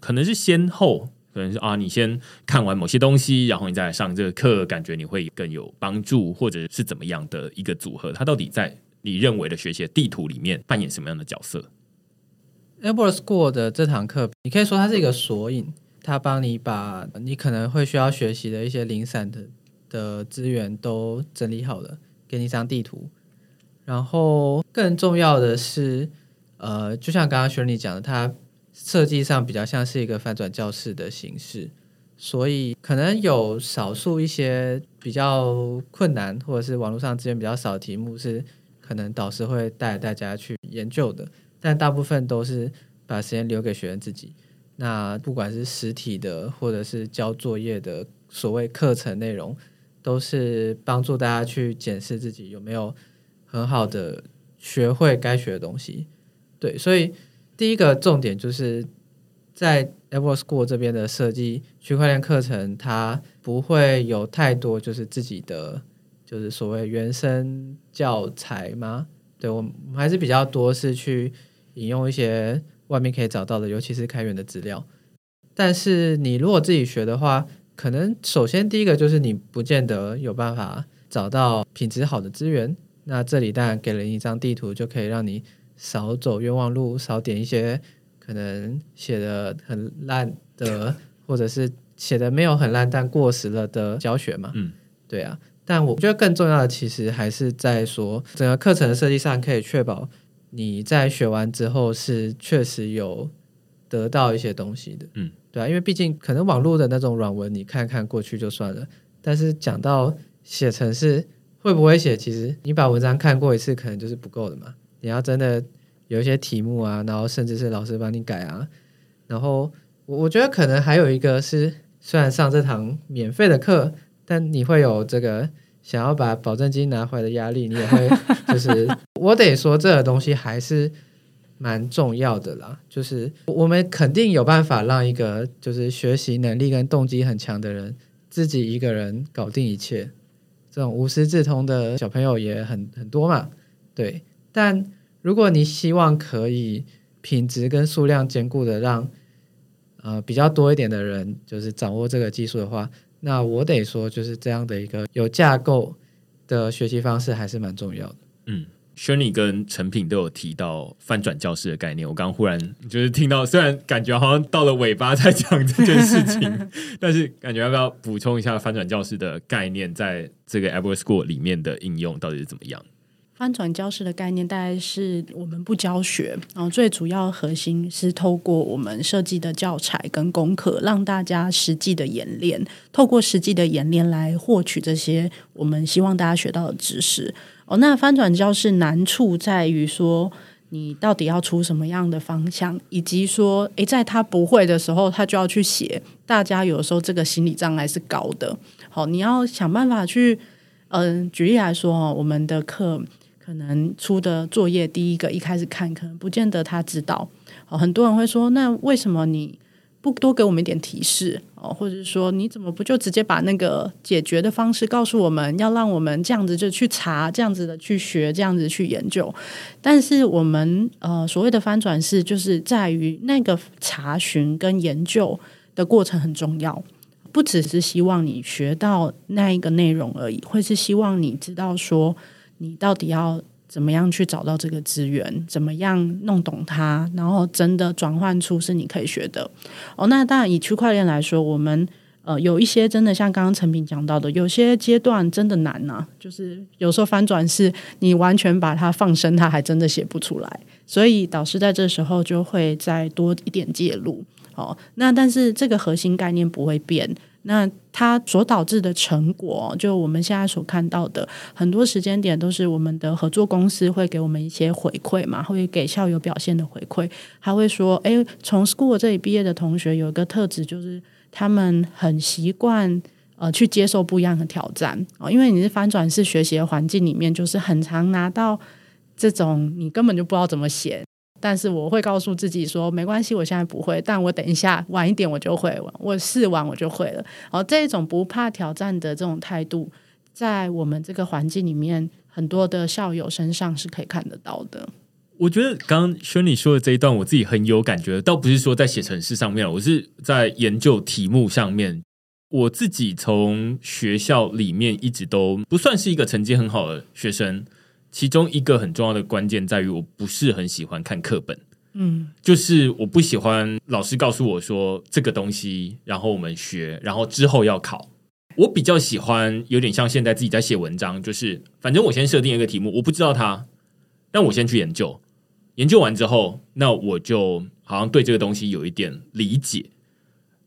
B: 可能是先后，可能是啊，你先看完某些东西，然后你再来上这个课，感觉你会更有帮助，或者是怎么样的一个组合？它到底在你认为的学习的地图里面扮演什么样的角色
D: ？Edward School 的这堂课，你可以说它是一个索引，它帮你把你可能会需要学习的一些零散的。的资源都整理好了，给你一张地图。然后更重要的是，呃，就像刚刚雪莉讲的，它设计上比较像是一个翻转教室的形式，所以可能有少数一些比较困难，或者是网络上资源比较少的题目，是可能导师会带大家去研究的。但大部分都是把时间留给学生自己。那不管是实体的，或者是交作业的所谓课程内容。都是帮助大家去检视自己有没有很好的学会该学的东西。对，所以第一个重点就是在 Edward School 这边的设计区块链课程，它不会有太多就是自己的就是所谓原生教材吗？对，我们还是比较多是去引用一些外面可以找到的，尤其是开源的资料。但是你如果自己学的话，可能首先第一个就是你不见得有办法找到品质好的资源，那这里当然给了你一张地图，就可以让你少走冤枉路，少点一些可能写的很烂的，或者是写的没有很烂但过时了的教学嘛。嗯，对啊。但我觉得更重要的其实还是在说整个课程的设计上，可以确保你在学完之后是确实有得到一些东西的。嗯。对啊，因为毕竟可能网络的那种软文，你看看过去就算了。但是讲到写程式会不会写，其实你把文章看过一次，可能就是不够的嘛。你要真的有一些题目啊，然后甚至是老师帮你改啊。然后我我觉得可能还有一个是，虽然上这堂免费的课，但你会有这个想要把保证金拿回来的压力，你也会就是 我得说这个东西还是。蛮重要的啦，就是我们肯定有办法让一个就是学习能力跟动机很强的人自己一个人搞定一切，这种无师自通的小朋友也很很多嘛，对。但如果你希望可以品质跟数量兼顾的让呃比较多一点的人就是掌握这个技术的话，那我得说，就是这样的一个有架构的学习方式还是蛮重要的。
B: 嗯。Shirley 跟成品都有提到翻转教室的概念，我刚刚忽然就是听到，虽然感觉好像到了尾巴在讲这件事情，但是感觉要不要补充一下翻转教室的概念，在这个 Everest School 里面的应用到底是怎么样？
C: 翻转教室的概念大概是我们不教学，然后最主要核心是透过我们设计的教材跟功课，让大家实际的演练，透过实际的演练来获取这些我们希望大家学到的知识。哦，那翻转教室难处在于说，你到底要出什么样的方向，以及说，诶，在他不会的时候，他就要去写，大家有时候这个心理障碍是高的。好，你要想办法去，嗯、举例来说，哦，我们的课。可能出的作业，第一个一开始看，可能不见得他知道。哦，很多人会说，那为什么你不多给我们一点提示？哦，或者是说，你怎么不就直接把那个解决的方式告诉我们？要让我们这样子就去查，这样子的去学，这样子去研究。但是我们呃所谓的翻转式，就是在于那个查询跟研究的过程很重要，不只是希望你学到那一个内容而已，会是希望你知道说。你到底要怎么样去找到这个资源？怎么样弄懂它？然后真的转换出是你可以学的哦。那当然，以区块链来说，我们呃有一些真的像刚刚陈平讲到的，有些阶段真的难呐、就是有时候翻转是你完全把它放生，它还真的写不出来。所以导师在这时候就会再多一点介入哦。那但是这个核心概念不会变。那它所导致的成果，就我们现在所看到的很多时间点，都是我们的合作公司会给我们一些回馈嘛，会给校友表现的回馈，他会说，诶，从 school 这里毕业的同学有一个特质，就是他们很习惯呃去接受不一样的挑战啊，因为你是翻转式学习的环境里面，就是很常拿到这种你根本就不知道怎么写。但是我会告诉自己说，没关系，我现在不会，但我等一下晚一点我就会，我试完我就会了。然后这种不怕挑战的这种态度，在我们这个环境里面，很多的校友身上是可以看得到的。
B: 我觉得刚刚 Shirley 说的这一段，我自己很有感觉，倒不是说在写程式上面，我是在研究题目上面。我自己从学校里面一直都不算是一个成绩很好的学生。其中一个很重要的关键在于，我不是很喜欢看课本，嗯，就是我不喜欢老师告诉我说这个东西，然后我们学，然后之后要考。我比较喜欢有点像现在自己在写文章，就是反正我先设定一个题目，我不知道它，但我先去研究，研究完之后，那我就好像对这个东西有一点理解，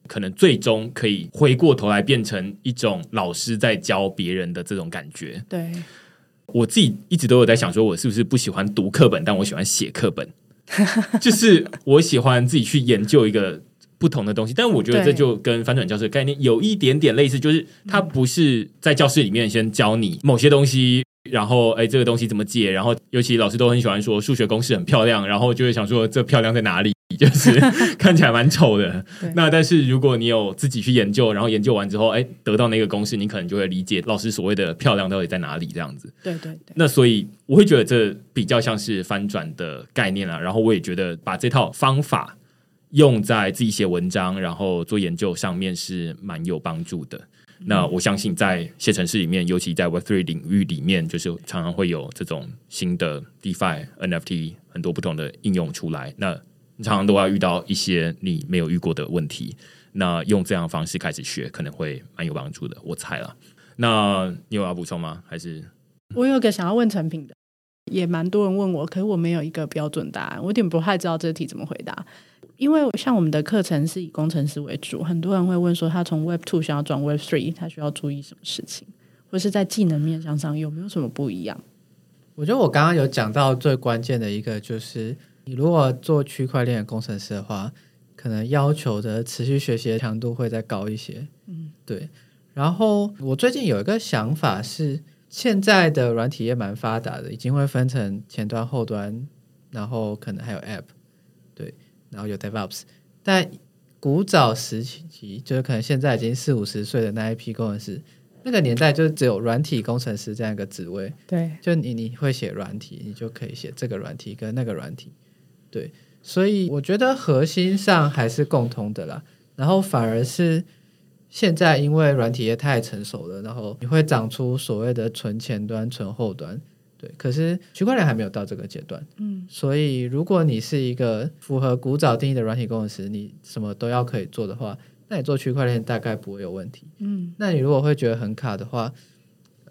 B: 可能最终可以回过头来变成一种老师在教别人的这种感觉，
C: 对。
B: 我自己一直都有在想，说我是不是不喜欢读课本，但我喜欢写课本，就是我喜欢自己去研究一个不同的东西。但我觉得这就跟翻转教室的概念有一点点类似，就是它不是在教室里面先教你某些东西。然后，哎，这个东西怎么解？然后，尤其老师都很喜欢说数学公式很漂亮，然后就会想说这漂亮在哪里？就是 看起来蛮丑的。那但是如果你有自己去研究，然后研究完之后，哎，得到那个公式，你可能就会理解老师所谓的漂亮到底在哪里。这样子。
C: 对对对。
B: 那所以我会觉得这比较像是翻转的概念啊。然后我也觉得把这套方法用在自己写文章，然后做研究上面是蛮有帮助的。那我相信，在写程式里面，尤其在 Web3 领域里面，就是常常会有这种新的 DeFi、NFT 很多不同的应用出来。那你常常都要遇到一些你没有遇过的问题。那用这样的方式开始学，可能会蛮有帮助的。我猜了。那你有要补充吗？还是
C: 我有个想要问成品的，也蛮多人问我，可是我没有一个标准答案，我有点不太知道这个题怎么回答。因为像我们的课程是以工程师为主，很多人会问说，他从 Web Two 想要转 Web Three，他需要注意什么事情，或是在技能面向上有没有什么不一样？
D: 我觉得我刚刚有讲到最关键的一个，就是你如果做区块链的工程师的话，可能要求的持续学习的强度会再高一些。嗯，对。然后我最近有一个想法是，现在的软体也蛮发达的，已经会分成前端、后端，然后可能还有 App 对。然后有 DevOps，但古早时期就是可能现在已经四五十岁的那一批工程师，那个年代就只有软体工程师这样一个职位。
C: 对，
D: 就你你会写软体，你就可以写这个软体跟那个软体。对，所以我觉得核心上还是共通的啦。然后反而是现在因为软体业太成熟了，然后你会长出所谓的纯前端、纯后端。对，可是区块链还没有到这个阶段。嗯，所以如果你是一个符合古早定义的软体工程师，你什么都要可以做的话，那你做区块链大概不会有问题。嗯，那你如果会觉得很卡的话，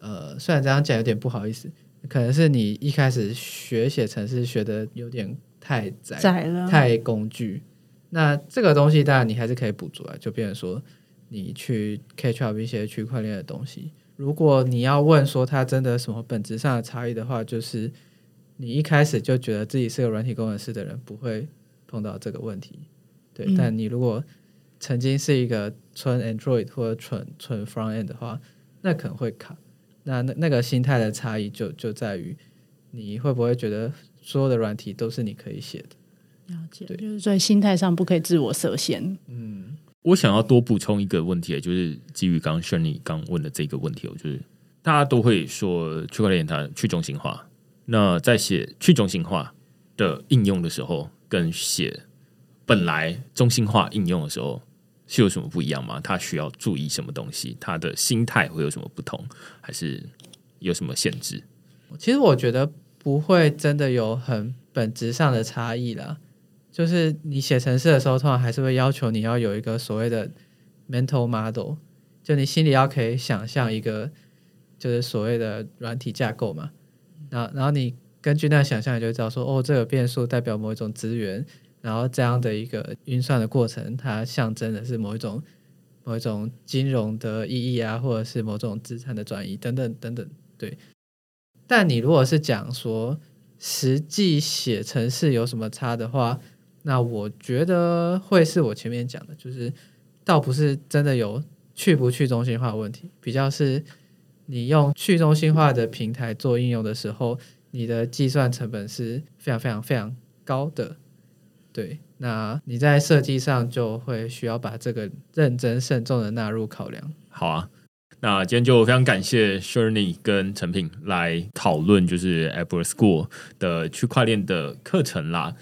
D: 呃，虽然这样讲有点不好意思，可能是你一开始学写程式学的有点太窄，
C: 窄了，
D: 太工具。那这个东西当然你还是可以补足啊，就变成说你去 catch up 一些区块链的东西。如果你要问说它真的什么本质上的差异的话，就是你一开始就觉得自己是个软体工程师的人不会碰到这个问题。对，嗯、但你如果曾经是一个纯 Android 或者纯纯 Front End 的话，那可能会卡。那那那个心态的差异就就在于你会不会觉得所有的软体都是你可以写的。
C: 了解，对，就是在心态上不可以自我设限。
B: 嗯，我想要多补充一个问题，就是基于刚刚 Shirley 刚问的这个问题，我就是大家都会说区块链它去中心化，那在写去中心化的应用的时候，跟写本来中心化应用的时候是有什么不一样吗？它需要注意什么东西？它的心态会有什么不同？还是有什么限制？
D: 其实我觉得不会真的有很本质上的差异啦。就是你写程式的时候，通常还是会要求你要有一个所谓的 mental model，就你心里要可以想象一个就是所谓的软体架构嘛。然后，然后你根据那想象，你就知道说，哦，这个变数代表某一种资源，然后这样的一个运算的过程，它象征的是某一种某一种金融的意义啊，或者是某种资产的转移等等等等。对。但你如果是讲说实际写程式有什么差的话，那我觉得会是我前面讲的，就是倒不是真的有去不去中心化问题，比较是你用去中心化的平台做应用的时候，你的计算成本是非常非常非常高的。对，那你在设计上就会需要把这个认真慎重的纳入考量。
B: 好啊，那今天就非常感谢 Shirley 跟陈品来讨论，就是 Apple School 的区块链的课程啦。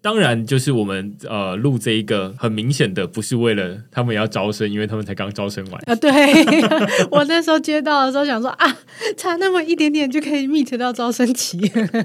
B: 当然，就是我们呃录这一个，很明显的不是为了他们要招生，因为他们才刚招生完
C: 啊。对，我那时候接到的时候想说啊，差那么一点点就可以 meet 到招生期。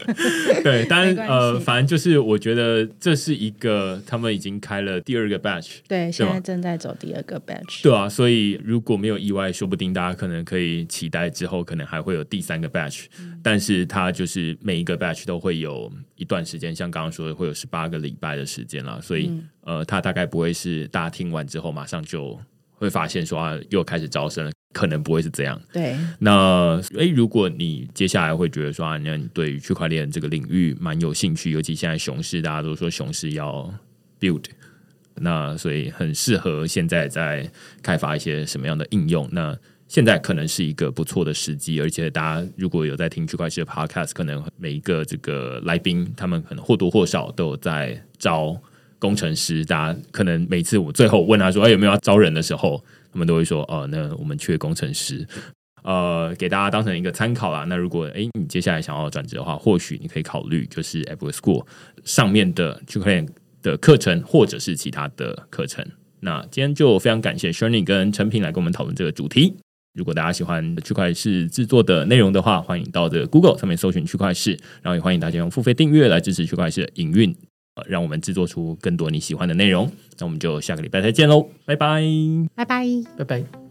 B: 对，但呃，反正就是我觉得这是一个他们已经开了第二个 batch，
C: 对，现在正在走第二个 batch。
B: 对啊，所以如果没有意外，说不定大家可能可以期待之后可能还会有第三个 batch，嗯。但是它就是每一个 batch 都会有一段时间，像刚刚说的会有十八。个礼拜的时间了，所以、嗯、呃，他大概不会是大家听完之后马上就会发现说啊，又开始招生了，可能不会是这样。
C: 对，
B: 那诶，如果你接下来会觉得说啊，那你对于区块链这个领域蛮有兴趣，尤其现在熊市，大家都说熊市要 build，那所以很适合现在在开发一些什么样的应用？那现在可能是一个不错的时机，而且大家如果有在听区块链的 Podcast，可能每一个这个来宾，他们可能或多或少都有在招工程师。大家可能每次我最后问他说：“哎，有没有要招人的时候？”他们都会说：“哦，那我们缺工程师。”呃，给大家当成一个参考啦。那如果哎，你接下来想要转职的话，或许你可以考虑就是 Apple School 上面的区块链的课程，或者是其他的课程。那今天就非常感谢 Shirley 跟陈平来跟我们讨论这个主题。如果大家喜欢区块市制作的内容的话，欢迎到这个 Google 上面搜寻区块市，然后也欢迎大家用付费订阅来支持区块市的营运，呃，让我们制作出更多你喜欢的内容。那我们就下个礼拜再见喽，拜拜，
C: 拜拜，
D: 拜拜。